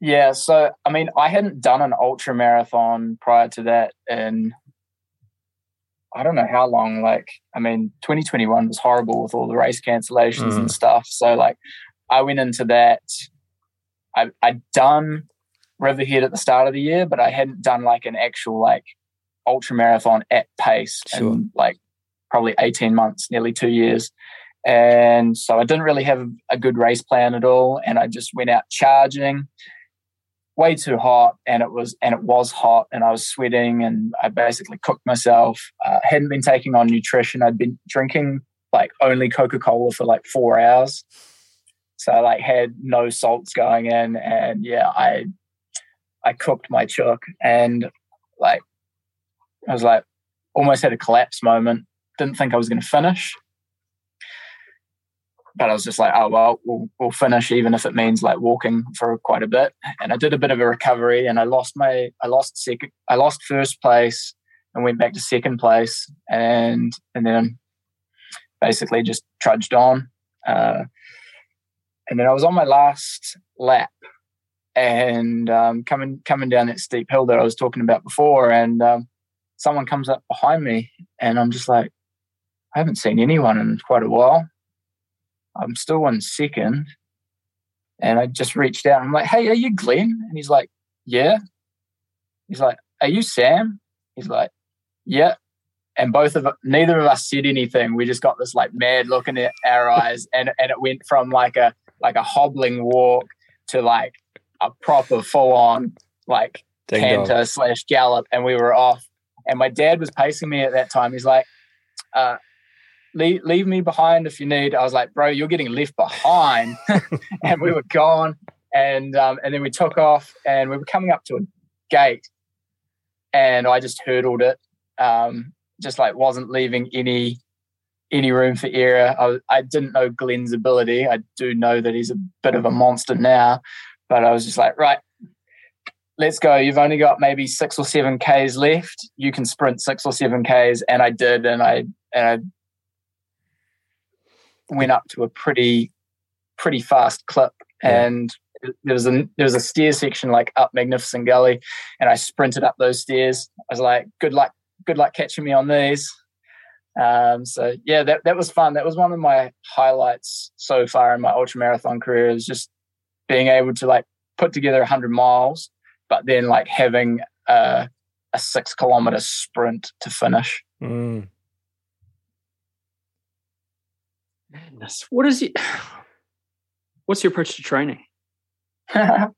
Yeah, so I mean, I hadn't done an ultra marathon prior to that in I don't know how long. Like, I mean, 2021 was horrible with all the race cancellations Mm. and stuff. So, like, I went into that. I, I'd done Riverhead at the start of the year, but I hadn't done like an actual like ultra marathon at pace Sure. in like probably 18 months, nearly two years. And so I didn't really have a good race plan at all. And I just went out charging way too hot and it was and it was hot and I was sweating and I basically cooked myself. Uh, hadn't been taking on nutrition. I'd been drinking like only Coca-Cola for like four hours. So I like had no salts going in and yeah, I I cooked my chook and like I was like almost had a collapse moment. Didn't think I was gonna finish. But I was just like, oh well, we'll we'll finish even if it means like walking for quite a bit. And I did a bit of a recovery and I lost my I lost second I lost first place and went back to second place and and then basically just trudged on. Uh, and then I was on my last lap and um, coming coming down that steep hill that I was talking about before, and um, someone comes up behind me, and I'm just like, I haven't seen anyone in quite a while. I'm still in second, and I just reached out. I'm like, Hey, are you Glenn? And he's like, Yeah. He's like, Are you Sam? He's like, Yeah. And both of neither of us said anything. We just got this like mad look in our- eyes, and and it went from like a like a hobbling walk to like a proper full on like Ding canter slash gallop, and we were off. And my dad was pacing me at that time. He's like, uh, leave, leave me behind if you need. I was like, bro, you're getting left behind. (laughs) and we were gone. And um, and then we took off and we were coming up to a gate. And I just hurdled it. Um, just like wasn't leaving any any room for error. I, I didn't know Glenn's ability. I do know that he's a bit of a monster now, but I was just like, right, let's go. You've only got maybe six or seven Ks left. You can sprint six or seven Ks. And I did. And I, and I went up to a pretty, pretty fast clip. Yeah. And there was a, there was a stair section like up Magnificent Gully. And I sprinted up those stairs. I was like, good luck, good luck catching me on these. Um, so yeah, that, that was fun. That was one of my highlights so far in my ultra marathon career is just being able to like put together 100 miles, but then like having a, a six kilometer sprint to finish. Mm. Madness. What is it? (sighs) What's your approach to training? (laughs) uh,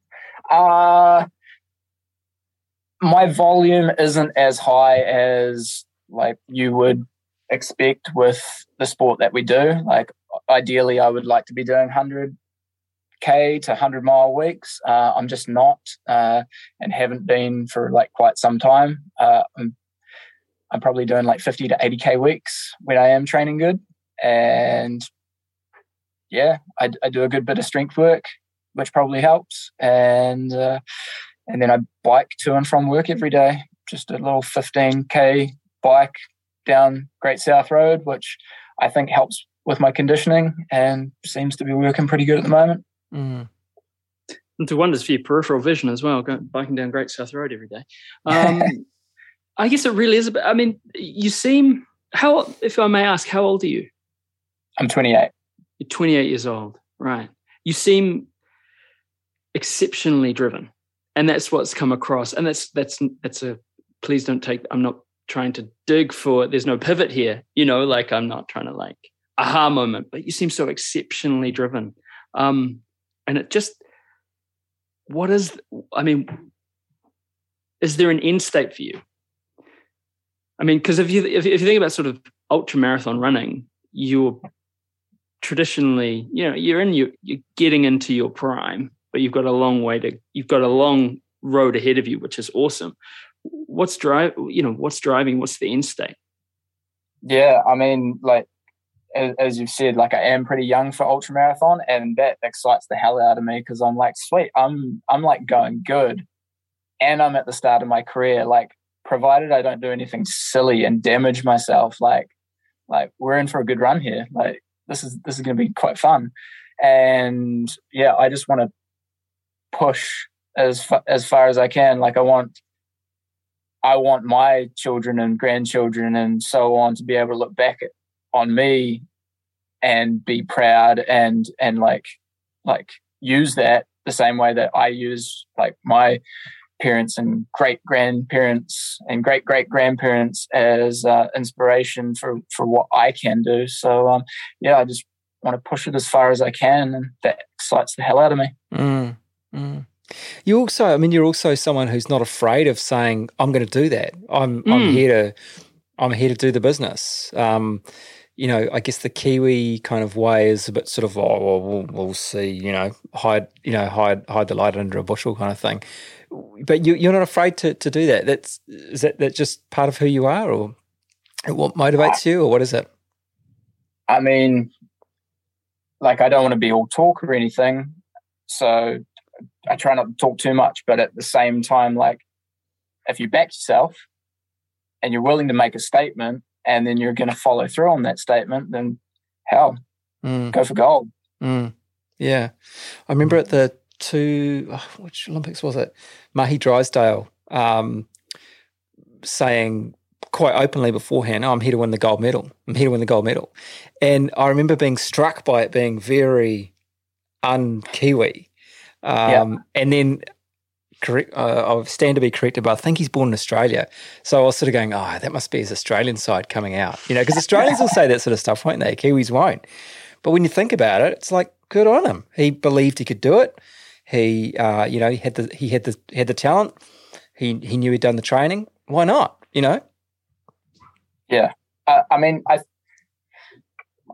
my volume isn't as high as like you would expect with the sport that we do. Like ideally, I would like to be doing 100k to 100 mile weeks. Uh, I'm just not, uh, and haven't been for like quite some time. Uh, I'm, I'm probably doing like 50 to 80k weeks when I am training good, and yeah, I, I do a good bit of strength work, which probably helps, and uh, and then I bike to and from work every day. Just a little 15k bike down Great South Road, which I think helps with my conditioning and seems to be working pretty good at the moment. Mm. And to wonders for your peripheral vision as well, going, biking down Great South Road every day. Um, (laughs) I guess it really is. a bit- I mean, you seem how, if I may ask, how old are you? I'm 28. You're 28 years old, right? You seem exceptionally driven, and that's what's come across. And that's that's that's a. Please don't take. I'm not trying to dig for. There's no pivot here. You know, like I'm not trying to like aha moment, but you seem so exceptionally driven. Um, and it just, what is? I mean, is there an end state for you? I mean, because if you if, if you think about sort of ultra marathon running, you're traditionally, you know, you're in your you're getting into your prime, but you've got a long way to you've got a long road ahead of you, which is awesome. What's drive you know, what's driving, what's the end state? Yeah, I mean, like as, as you've said, like I am pretty young for ultra marathon, and that excites the hell out of me because I'm like, sweet, I'm I'm like going good, and I'm at the start of my career. Like, provided I don't do anything silly and damage myself, like, like we're in for a good run here. Like, this is this is going to be quite fun. And yeah, I just want to push as fa- as far as I can. Like, I want I want my children and grandchildren and so on to be able to look back at, on me and be proud and and like like use that the same way that I use like my parents and great grandparents and great great grandparents as uh, inspiration for for what I can do. So um, yeah, I just want to push it as far as I can, and that excites the hell out of me. Mm, mm. You also, I mean, you're also someone who's not afraid of saying, "I'm going to do that. I'm I'm Mm. here to I'm here to do the business." Um, you know, I guess the Kiwi kind of way is a bit sort of, "Oh, well, we'll, we'll see," you know, hide, you know, hide hide the light under a bushel kind of thing. But you, you're not afraid to, to do that. That's is that that just part of who you are, or what motivates you, or what is it? I mean, like I don't want to be all talk or anything, so I try not to talk too much. But at the same time, like if you back yourself and you're willing to make a statement, and then you're going to follow through on that statement, then hell, Mm. go for gold. Mm. Yeah. I remember at the two, oh, which Olympics was it? Mahé Drysdale um, saying quite openly beforehand, oh, I'm here to win the gold medal. I'm here to win the gold medal. And I remember being struck by it being very un Kiwi. Um, And then correct, uh, I stand to be corrected, but I think he's born in Australia. So I was sort of going, oh, that must be his Australian side coming out. You know, because Australians will say that sort of stuff, won't they? Kiwis won't. But when you think about it, it's like good on him. He believed he could do it. He, uh, you know, he had the he had the had the talent. He he knew he'd done the training. Why not? You know. Yeah, I, I mean, I,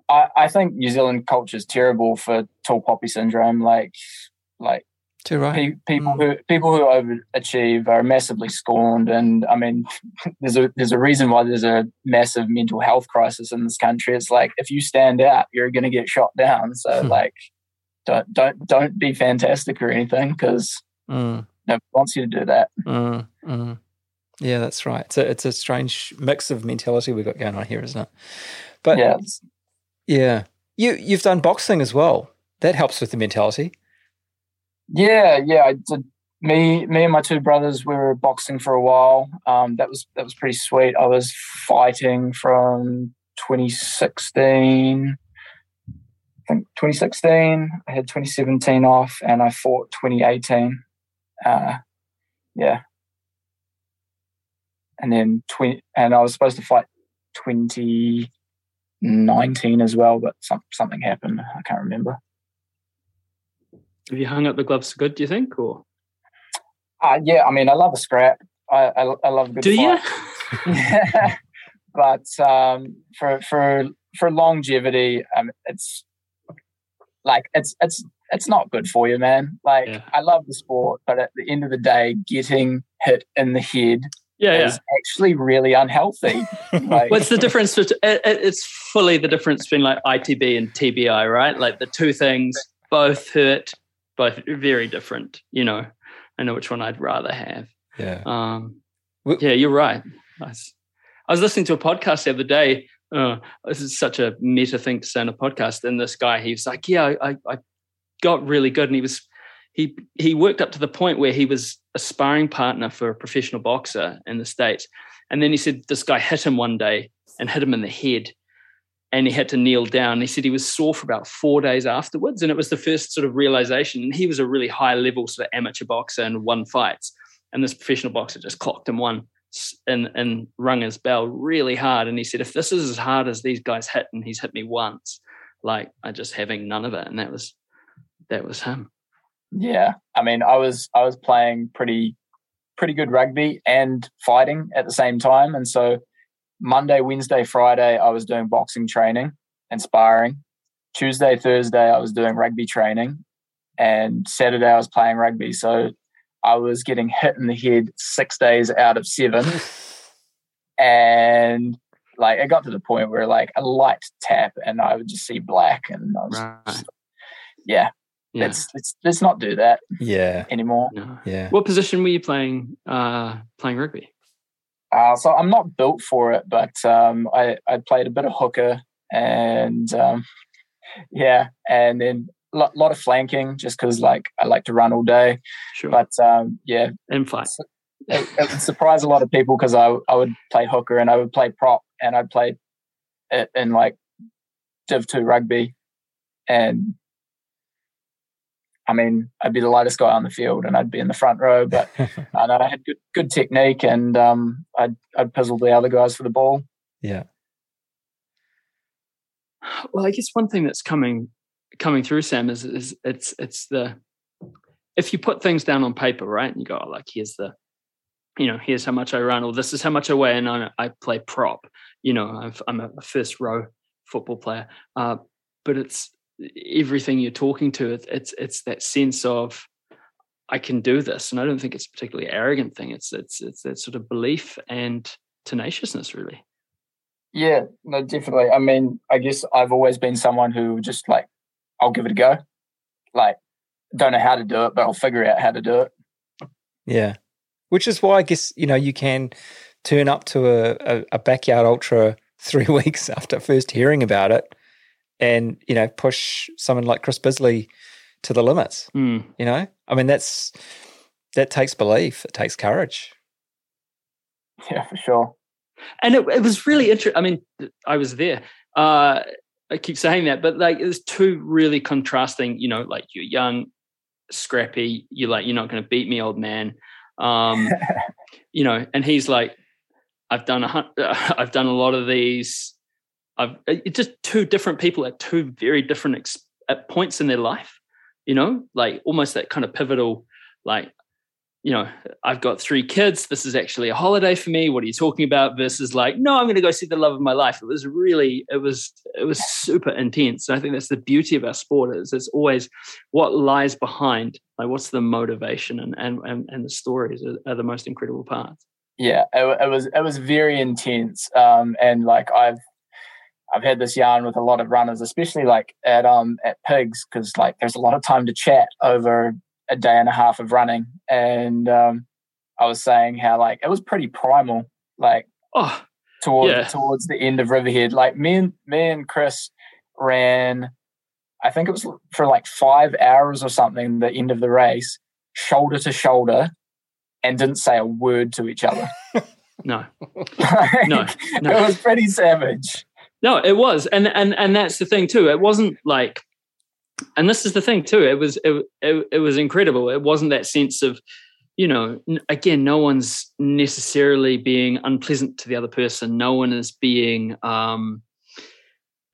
I I think New Zealand culture is terrible for tall poppy syndrome. Like, like Too right. pe- people Mm. who people who overachieve are massively scorned, and I mean, (laughs) there's a there's a reason why there's a massive mental health crisis in this country. It's like if you stand out, you're going to get shot down. So Hmm. like, don't don't don't be fantastic or anything because Mm, nobody wants you to do that. mm, mm. Yeah, that's right. It's a it's a strange mix of mentality we've got going on here, isn't it? But yeah, yeah, you you've done boxing as well. That helps with the mentality. Yeah, yeah. I did. Me, me, and my two brothers we were boxing for a while. Um, that was that was pretty sweet. I was fighting from 2016. I think 2016. I had 2017 off, and I fought 2018. Uh, yeah, and then 20, and I was supposed to fight 2019 as well, but some, something happened. I can't remember. Have you hung up the gloves for good? Do you think, or Uh, yeah, I mean, I love a scrap. I, I, I love a good do you? fight. Yeah. (laughs) but um, for for for longevity, um, it's like it's it's it's not good for you, man. Like Yeah. I love the sport, but at the end of the day, getting hit in the head Yeah, yeah. is actually really unhealthy. (laughs) Like, What's the difference? bet- it- it- It's fully the difference between like ITB and TBI, right? Like the two things both hurt, both very different. You know, I know which one I'd rather have. Yeah. Um, yeah, you're right. I was, I was listening to a podcast the other day. Uh, this is such a meta thing to say on a podcast. And this guy, he was like, "Yeah, I, I got really good," and he was he he worked up to the point where he was a sparring partner for a professional boxer in the states. And then he said this guy hit him one day and hit him in the head, and he had to kneel down. He said he was sore for about four days afterwards, and it was the first sort of realization. And he was a really high level sort of amateur boxer and won fights, and this professional boxer just clocked him one and and rung his bell really hard. And he said, if this is as hard as these guys hit, and he's hit me once, like I just having none of it, and that was that was him. Yeah, I mean, I was I was playing pretty pretty good rugby and fighting at the same time, and so Monday, Wednesday, Friday, I was doing boxing training and sparring. Tuesday, Thursday, I was doing rugby training, and Saturday I was playing rugby. So I was getting hit in the head six days out of seven, and like it got to the point where like a light tap and I would just see black, and I was Right. yeah, Yeah. let's let's let's not do that Yeah. anymore. No. Yeah. What position were you playing uh, playing rugby? Uh, so I'm not built for it, but um, I I played a bit of hooker and um, (laughs) yeah, and then a lot, lot of flanking just because like I like to run all day. Sure. But um, yeah, and fight. it, it would surprise a lot of people because I I would play hooker and I would play prop and I'd play it in like Div two rugby, and I mean I'd be the lightest guy on the field and I'd be in the front row, but (laughs) I know I had good good technique and um, I'd I'd puzzle the other guys for the ball. yeah. Well, I guess one thing that's coming coming through, Sam, is is it's it's the if you put things down on paper, right, and you go, oh, like here's the, you know, here's how much I run, or this is how much I weigh, and I, I play prop. You know, I've, I'm a first row football player, uh, but it's everything you're talking to. It's it's it's that sense of I can do this, and I don't think it's a particularly arrogant thing. It's it's it's that sort of belief and tenaciousness, really. Yeah, no, definitely. I mean, I guess I've always been someone who just like I'll give it a go. Like, don't know how to do it, but I'll figure out how to do it. Yeah. Which is why I guess, you know, you can turn up to a, a, a backyard ultra (laughs) three weeks after first hearing about it and, you know, push someone like Chris Bisley to the limits. Mm. You know? I mean that's that takes belief. It takes courage. Yeah, for sure. and it, it was really interesting. I mean, I was there. Uh, I keep saying that, but like, there's two really contrasting. You know, like you're young, scrappy. You're like, you're not going to beat me, old man. Um, (laughs) you know, and he's like, I've done a, (laughs) I've done a lot of these. I've it's just two different people at two very different ex- at points in their life. You know, like almost that kind of pivotal, like you know, I've got three kids. This is actually a holiday for me. What are you talking about? Versus like, no, I'm going to go see the love of my life. It was really, it was, it was super intense. And I think that's the beauty of our sport is it's always what lies behind, like what's the motivation and and and, and the stories are, are the most incredible parts. yeah it, it was it was very intense um and like i've i've had this yarn with a lot of runners especially like at um at pigs because like there's a lot of time to chat over a day and a half of running and um i was saying how like it was pretty primal like Oh, towards Yeah. towards the end of riverhead like me and me and chris ran i think it was for like five hours or something the end of the race shoulder to shoulder and didn't say a word to each other (laughs) no, Like, No, no. It was pretty savage. No, it was, and and and that's the thing too. It wasn't like, and this is the thing too. It was it it, it was incredible. It wasn't that sense of, you know, again, no one's necessarily being unpleasant to the other person. No one is being, um,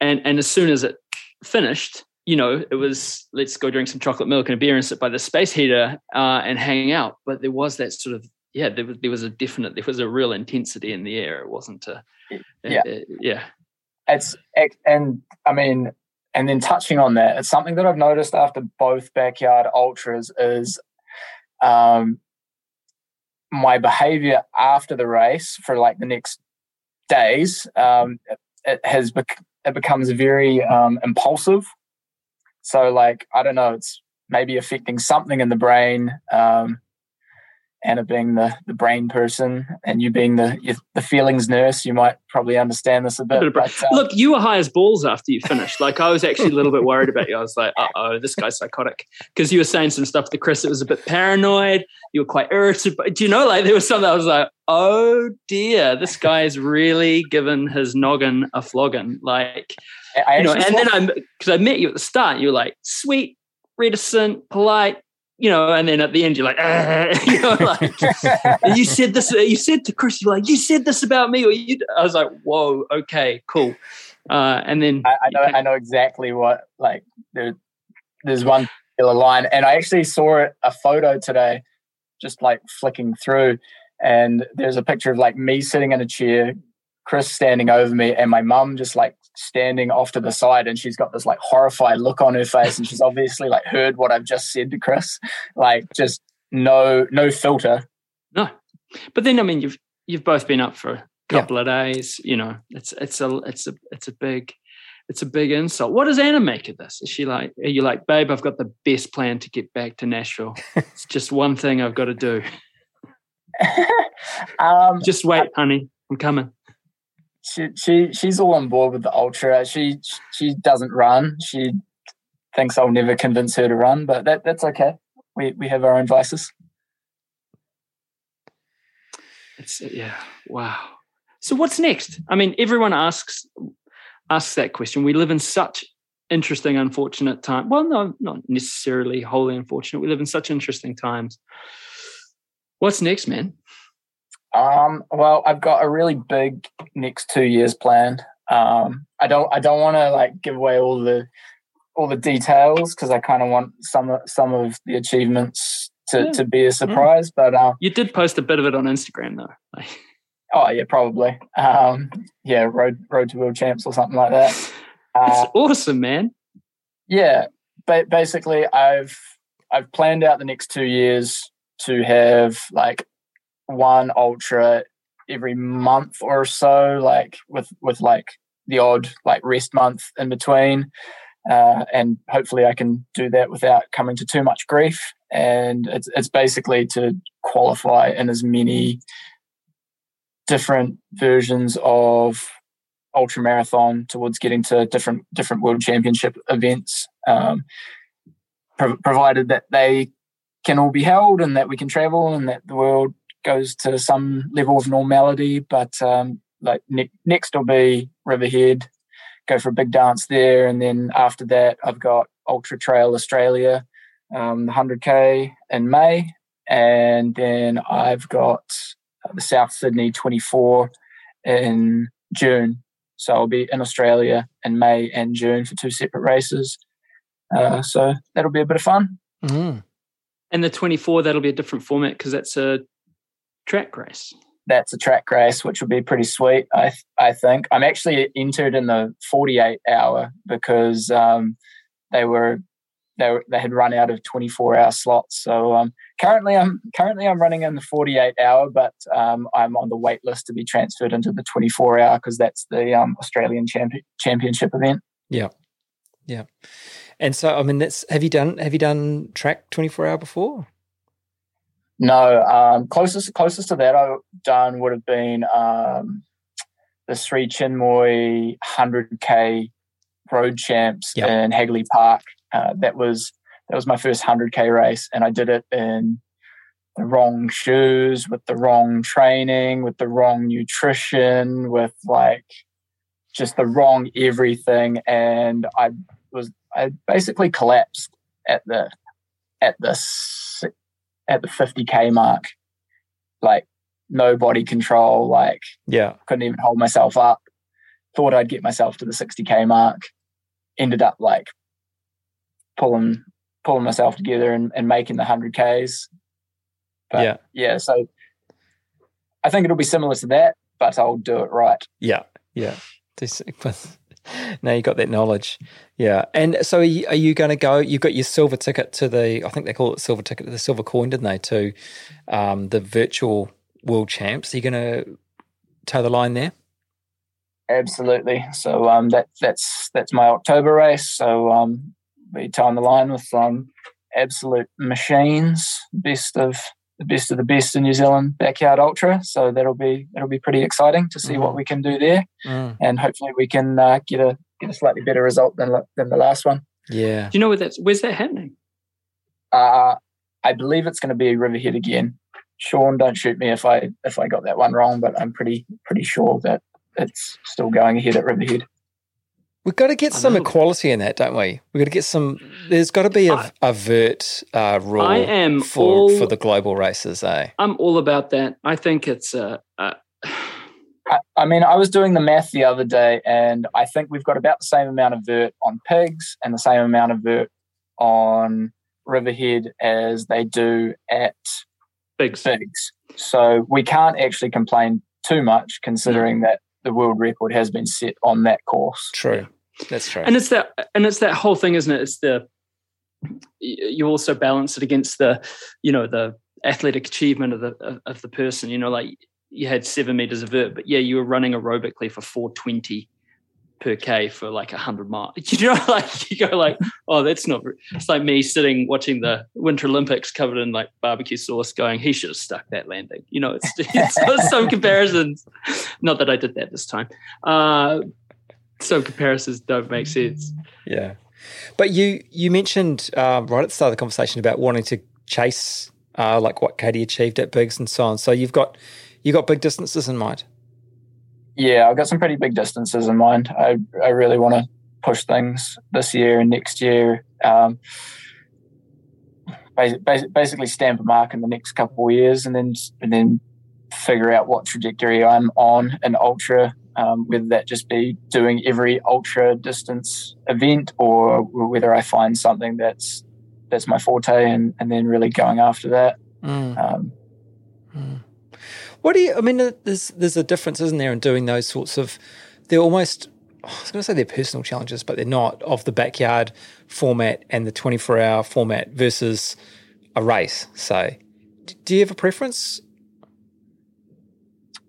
and and as soon as it finished, you know, it was let's go drink some chocolate milk and a beer and sit by the space heater uh, and hang out. But there was that sort of yeah, there was there was a definite there was a real intensity in the air. It wasn't a Yeah. uh, yeah. It's and I mean, and then touching on that, it's something that I've noticed after both backyard ultras is um, my behavior after the race for like the next days. Um, it, has bec- it becomes very um, impulsive. So like I don't know, it's maybe affecting something in the brain. Um, Anna being the, the brain person and you being the you- the feelings nurse, you might probably understand this a bit. bit but, um, Look, you were high as balls after you finished. Like I was actually a little bit worried about you. I was like, uh oh, this guy's psychotic. Because you were saying some stuff to Chris that was a bit paranoid. You were quite irritable. Do you know, like there was something I was like, oh dear, this guy's really given his noggin a flogging. Like, I you know, and then I because I met you at the start, you were like sweet, reticent, polite, you know, and then at the end you're like, (laughs) you know, (laughs) like you said this. You said to Chris, you're like, you said this about me, or you. I was like, whoa, okay, cool. Uh, and then I, I know I know exactly what like there, there's one particular line, and I actually saw it, a photo today, just like flicking through, and there's a picture of like me sitting in a chair, Chris standing over me, and my mum just like standing off to the side, and she's got this like horrified look on her face, and she's obviously like heard what I've just said to Chris, like just no no filter. no, but then I mean, you've you've both been up for a Yeah. couple of days. You know, it's it's a it's a it's a big. it's a big insult. What does Anna make of this? Is she like, are you like, babe, I've got the best plan to get back to Nashville. (laughs) it's just one thing I've got to do. (laughs) um, Just wait, honey. I'm coming. She she she's all on board with the ultra. She she doesn't run. She thinks I'll never convince her to run, but that that's okay. We we have our own vices. It's yeah, wow. So what's next? I mean, everyone asks asks that question. We live in such interesting, unfortunate time. Well, no, not necessarily wholly unfortunate. We live in such interesting times. What's next, man? Um, well, I've got a really big next two years planned. Um, I don't I don't want to like give away all the all the details because I kind of want some of- some of the achievements to, Yeah. to be a surprise. But um, You did post a bit of it on Instagram, though. Like, oh yeah, probably um, yeah, road road to world champs or something like that. (laughs) Uh, That's awesome, man. yeah ba- basically i've i've planned out the next two years to have like one ultra every month or so like with with like the odd like rest month in between. Uh, and hopefully i can do that without coming to too much grief. And it's, it's basically to qualify in as many different versions of ultra marathon towards getting to different different world championship events um, pro- provided that they can all be held and that we can travel and that the world goes to some level of normality but um, like ne- next will be riverhead go for a big dance there and then after that i've got ultra trail australia um, the 100k in may and then i've got uh, the south sydney 24 in june so I'll be in Australia in May and June for two separate races. Uh, so that'll be a bit of fun. Mm. And the 24, that'll be a different format because that's a track race. That's a track race, which would be pretty sweet. I I think I'm actually entered in the 48 hour because um, they were they were, they had run out of 24 hour slots. So um, currently I'm currently I'm running in the 48 hour, but um, I'm on the wait list to be transferred into the 24 hour because that's the um, Australian champion, championship event. Yeah, yeah. And so, I mean, that's have you done have you done track twenty four hour before? No, um, closest closest to that I've done would have been um, the Sri Chinmoy 100k road champs Yep. in Hagley Park. Uh, that was that was my first 100k race, and I did it in the wrong shoes, with the wrong training, with the wrong nutrition, with like just the wrong everything, and I was I basically collapsed at the at the at the 50k mark like no body control like Yeah, couldn't even hold myself up. Thought i'd get myself to the 60k mark. Ended up like pulling pulling myself together and, and making the 100ks but yeah, yeah so i think it'll be similar to that but i'll do it right. Yeah, yeah. This- (laughs) now you got that knowledge, yeah. And so, are you, you going to go? You've got your silver ticket to the. I think they call it silver ticket, the silver coin, didn't they? To um, the virtual world champs. Are you going to toe the line there? absolutely so um that that's that's my october race so um be tying the line with um absolute machines best of the best of the best in new zealand backyard ultra. So that'll be that'll be pretty exciting to see what Mhm. we can do there. Mm, and hopefully we can uh, get a get a slightly better result than than the last one. Yeah, Do you know where that's where's that happening? uh i believe it's going to be riverhead again. Sean don't shoot me if i if i got that one wrong but i'm pretty pretty sure that it's still going ahead at riverhead we've got to get some equality in that, don't we? We've got to get some. There's got to be a, I- a vert uh, rule I am for all- for the global races, eh? I'm all about that. I think it's uh, uh I, I mean, I was doing the math the other day, and I think we've got about the same amount of vert on pigs and the same amount of vert on Riverhead as they do at big. pigs. So we can't actually complain too much, considering that the world record has been set on that course. True, that's true. and it's that and it's that whole thing isn't it it's the you also balance it against the you know the athletic achievement of the of, of the person you know like you had seven meters of vert but yeah you were running aerobically for 420 per k for like a hundred miles. (laughs) You know, like you go like, oh, that's not. It's like me sitting watching the Winter Olympics covered in like barbecue sauce, going, he should have stuck that landing. You know, it's, (laughs) it's some comparisons. Not that I did that this time. Uh, some comparisons don't make sense. Yeah, but you you mentioned uh, right at the start of the conversation about wanting to chase uh, like what Katie achieved at Bigs and so on. So you've got you've got big distances in mind. Yeah, I've got some pretty big distances in mind. I I really want to push things this year and next year. Um, basically, stamp a mark in the next couple of years, and then and then figure out what trajectory I'm on in ultra. Um, whether that just be doing every ultra distance event, or whether I find something that's that's my forte, and and then really going after that. Mm. Um, mm. What do you? I mean, there's there's a difference, isn't there, in doing those sorts of? They're almost. I was going to say they're personal challenges, but they're not of the backyard format and the 24 hour format versus a race. So, do you have a preference?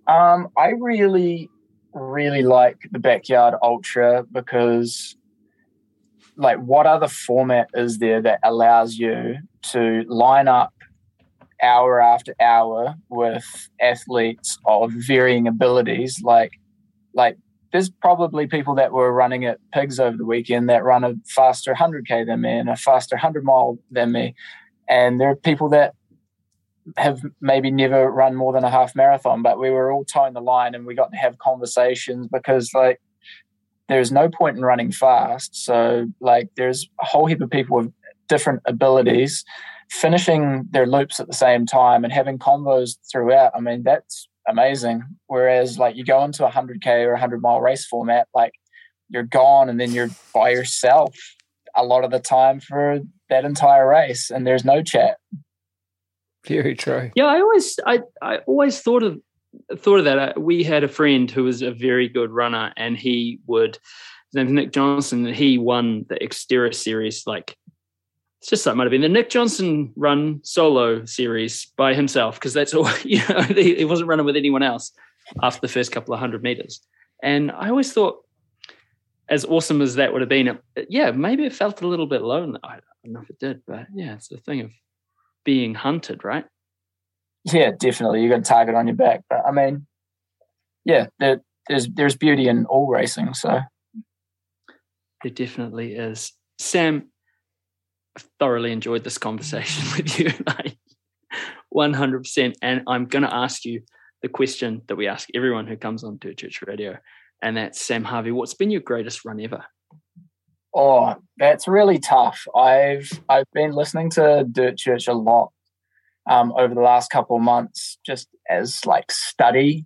Um, I really, really like the backyard ultra because, like, what other format is there that allows you to line up hour after hour with athletes of varying abilities. Like, like there's probably people that were running at Pigs over the weekend that run a faster 100k than me and a faster 100 mile than me, and there are people that have maybe never run more than a half marathon, but we were all towing the line and we got to have conversations because like there's no point in running fast. So like there's a whole heap of people with different abilities finishing their loops at the same time and having combos throughout, I mean, that's amazing. Whereas, like, you go into a 100K or 100 mile race format, like, you're gone and then you're by yourself a lot of the time for that entire race and there's no chat. Very true. Yeah, I always, I, I always thought of, thought of that. We had a friend who was a very good runner and he would, his name's Nick Johnson, and he won the Xterra series like it's just that might have been the Nick Johnson run solo series by himself because that's all (laughs) you know he, he, wasn't running with anyone else after the first couple of hundred meters. And I always thought as awesome as that would have been it, yeah maybe it felt a little bit lonely I don't know if it did but yeah it's the thing of being hunted right? Yeah definitely. You got a target on your back. But I mean yeah there, there's there's beauty in all racing so. There definitely is. Sam thoroughly enjoyed this conversation (laughs) with you, like 100%. And I'm going to ask you the question that we ask everyone who comes on to Church Radio, and that's Sam Harvey. What's been your greatest run ever? Oh, that's really tough. I've I've been listening to Dirt Church a lot um, over the last couple of months, just as like study.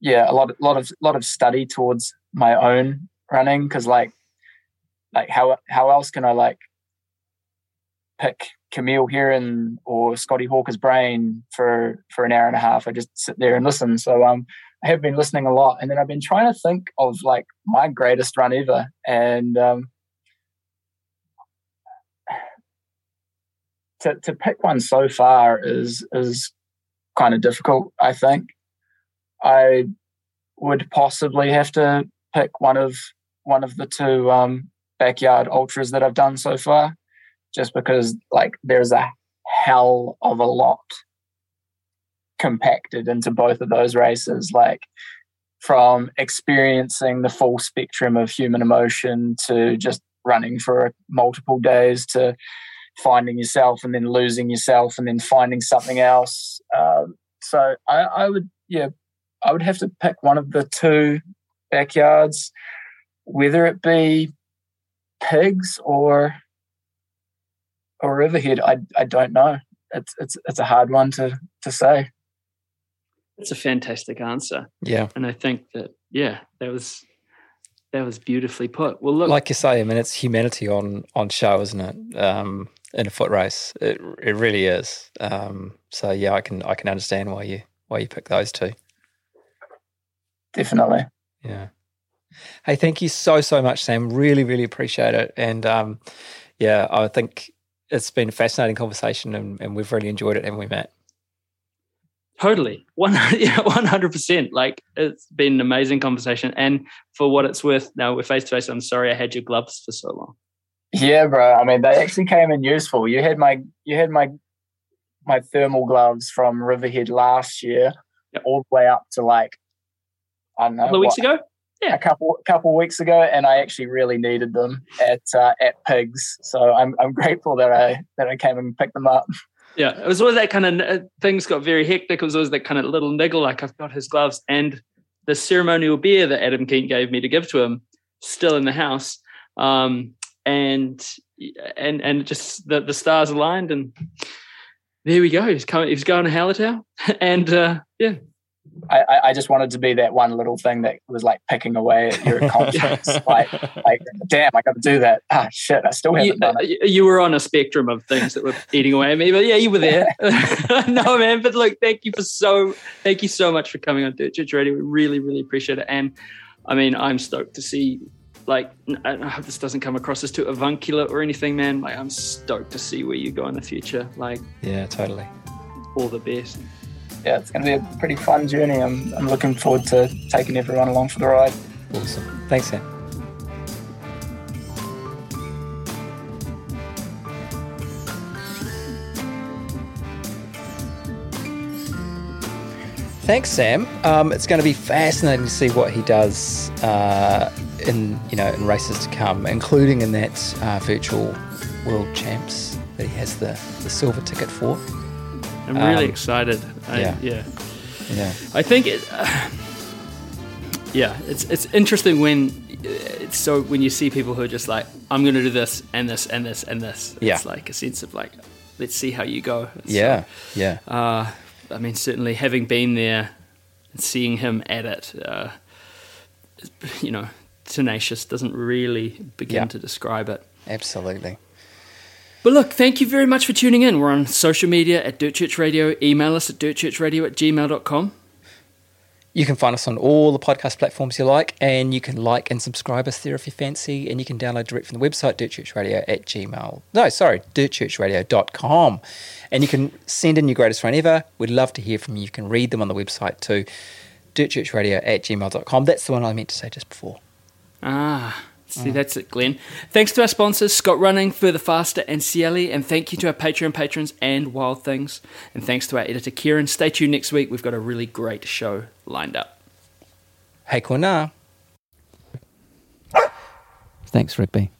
Yeah, a lot, lot of, lot of study towards my own running because like, like how how else can I like pick Camille Herron or Scotty Hawker's brain for for an hour and a half. I just sit there and listen. So um, I have been listening a lot, and then I've been trying to think of like my greatest run ever, and um, to to pick one so far is is kind of difficult. I think I would possibly have to pick one of one of the two um, backyard ultras that I've done so far just because like there's a hell of a lot compacted into both of those races like from experiencing the full spectrum of human emotion to just running for multiple days to finding yourself and then losing yourself and then finding something else. Um, so I, I would yeah i would have to pick one of the two backyards whether it be pigs or or Riverhead, I I don't know. It's it's it's a hard one to to say. It's a fantastic answer. Yeah, and I think that yeah, that was that was beautifully put. Well, look, like you say, I mean, it's humanity on on show, isn't it? Um, in a foot race, it it really is. Um, so yeah, I can I can understand why you why you pick those two. Definitely. Yeah. Hey, thank you so so much, Sam. Really, really appreciate it. And um, yeah, I think it's been a fascinating conversation and, and we've really enjoyed it, haven't we, Matt? Totally, one (laughs) yeah, one hundred percent. Like it's been an amazing conversation, and for what it's worth, now we're face to face. I'm sorry I had your gloves for so long. Yeah, bro. I mean, they actually came in useful. You had my you had my my thermal gloves from Riverhead last year, Yep. all the way up to like I don't know, A couple of weeks what, ago, a couple couple weeks ago, and I actually really needed them at uh, at Pigs. So I'm I'm grateful that I that I came and picked them up. yeah, it was always that kind of uh, things got very hectic. It was always that kind of little niggle, like I've got his gloves and the ceremonial beer that Adam Keane gave me to give to him, still in the house, um, and and and just the the stars aligned and. There we go. He's coming. He's going to Hallertau, (laughs) and uh, yeah, I, I- I just wanted to be that one little thing that was like picking away at your (laughs) conscience. like, like, damn, I got to do that. Ah, shit, I still haven't you, done it. you- you were on a spectrum of things that were eating away at me, but yeah, you were there. (laughs) (laughs) no, man, but look, thank you for so, thank you so much for coming on Dirt Church Radio. We really, really appreciate it. And I mean, I'm stoked to see, like, I I hope this doesn't come across as too avuncular or anything, man. Like, I'm stoked to see where you go in the future. Like, Yeah, totally. all the best. Yeah, it's going to be a pretty fun journey. I'm, I'm looking forward to taking everyone along for the ride. Awesome. Thanks, Sam. Thanks, Sam. Um, it's going to be fascinating to see what he does uh, in you know in races to come, including in that uh, virtual world champs that he has the, the silver ticket for. I'm really Um, excited. I, yeah. yeah. Yeah, I think it. yeah, it's it's interesting when it's so when you see people who are just like, I'm going to do this and this and this and this. Yeah. It's like a sense of like, let's see how you go. It's, yeah, yeah. Uh, I mean, certainly having been there and seeing him at it, uh, you know, tenacious doesn't really begin Yeah. to describe it. Absolutely. But look, thank you very much for tuning in. We're on social media at Dirt Church Radio. Email us at dirtchurchradio at gmail.com. You can find us on all the podcast platforms you like, and you can like and subscribe us there if you fancy, and you can download direct from the website, dirtchurchradio at gmail. No, sorry, dirtchurchradio.com. And you can send in your greatest run ever. We'd love to hear from you. You can read them on the website too, dirtchurchradio at gmail.com. That's the one I meant to say just before. Ah, see, that's it, Glenn. Thanks to our sponsors, Scott Running, Further Faster, and Ciele. And thank you to our Patreon patrons and Wild Things. And thanks to our editor, Kieran. Stay tuned next week. We've got a really great show lined up. Hey, Kona. Thanks, Rigby.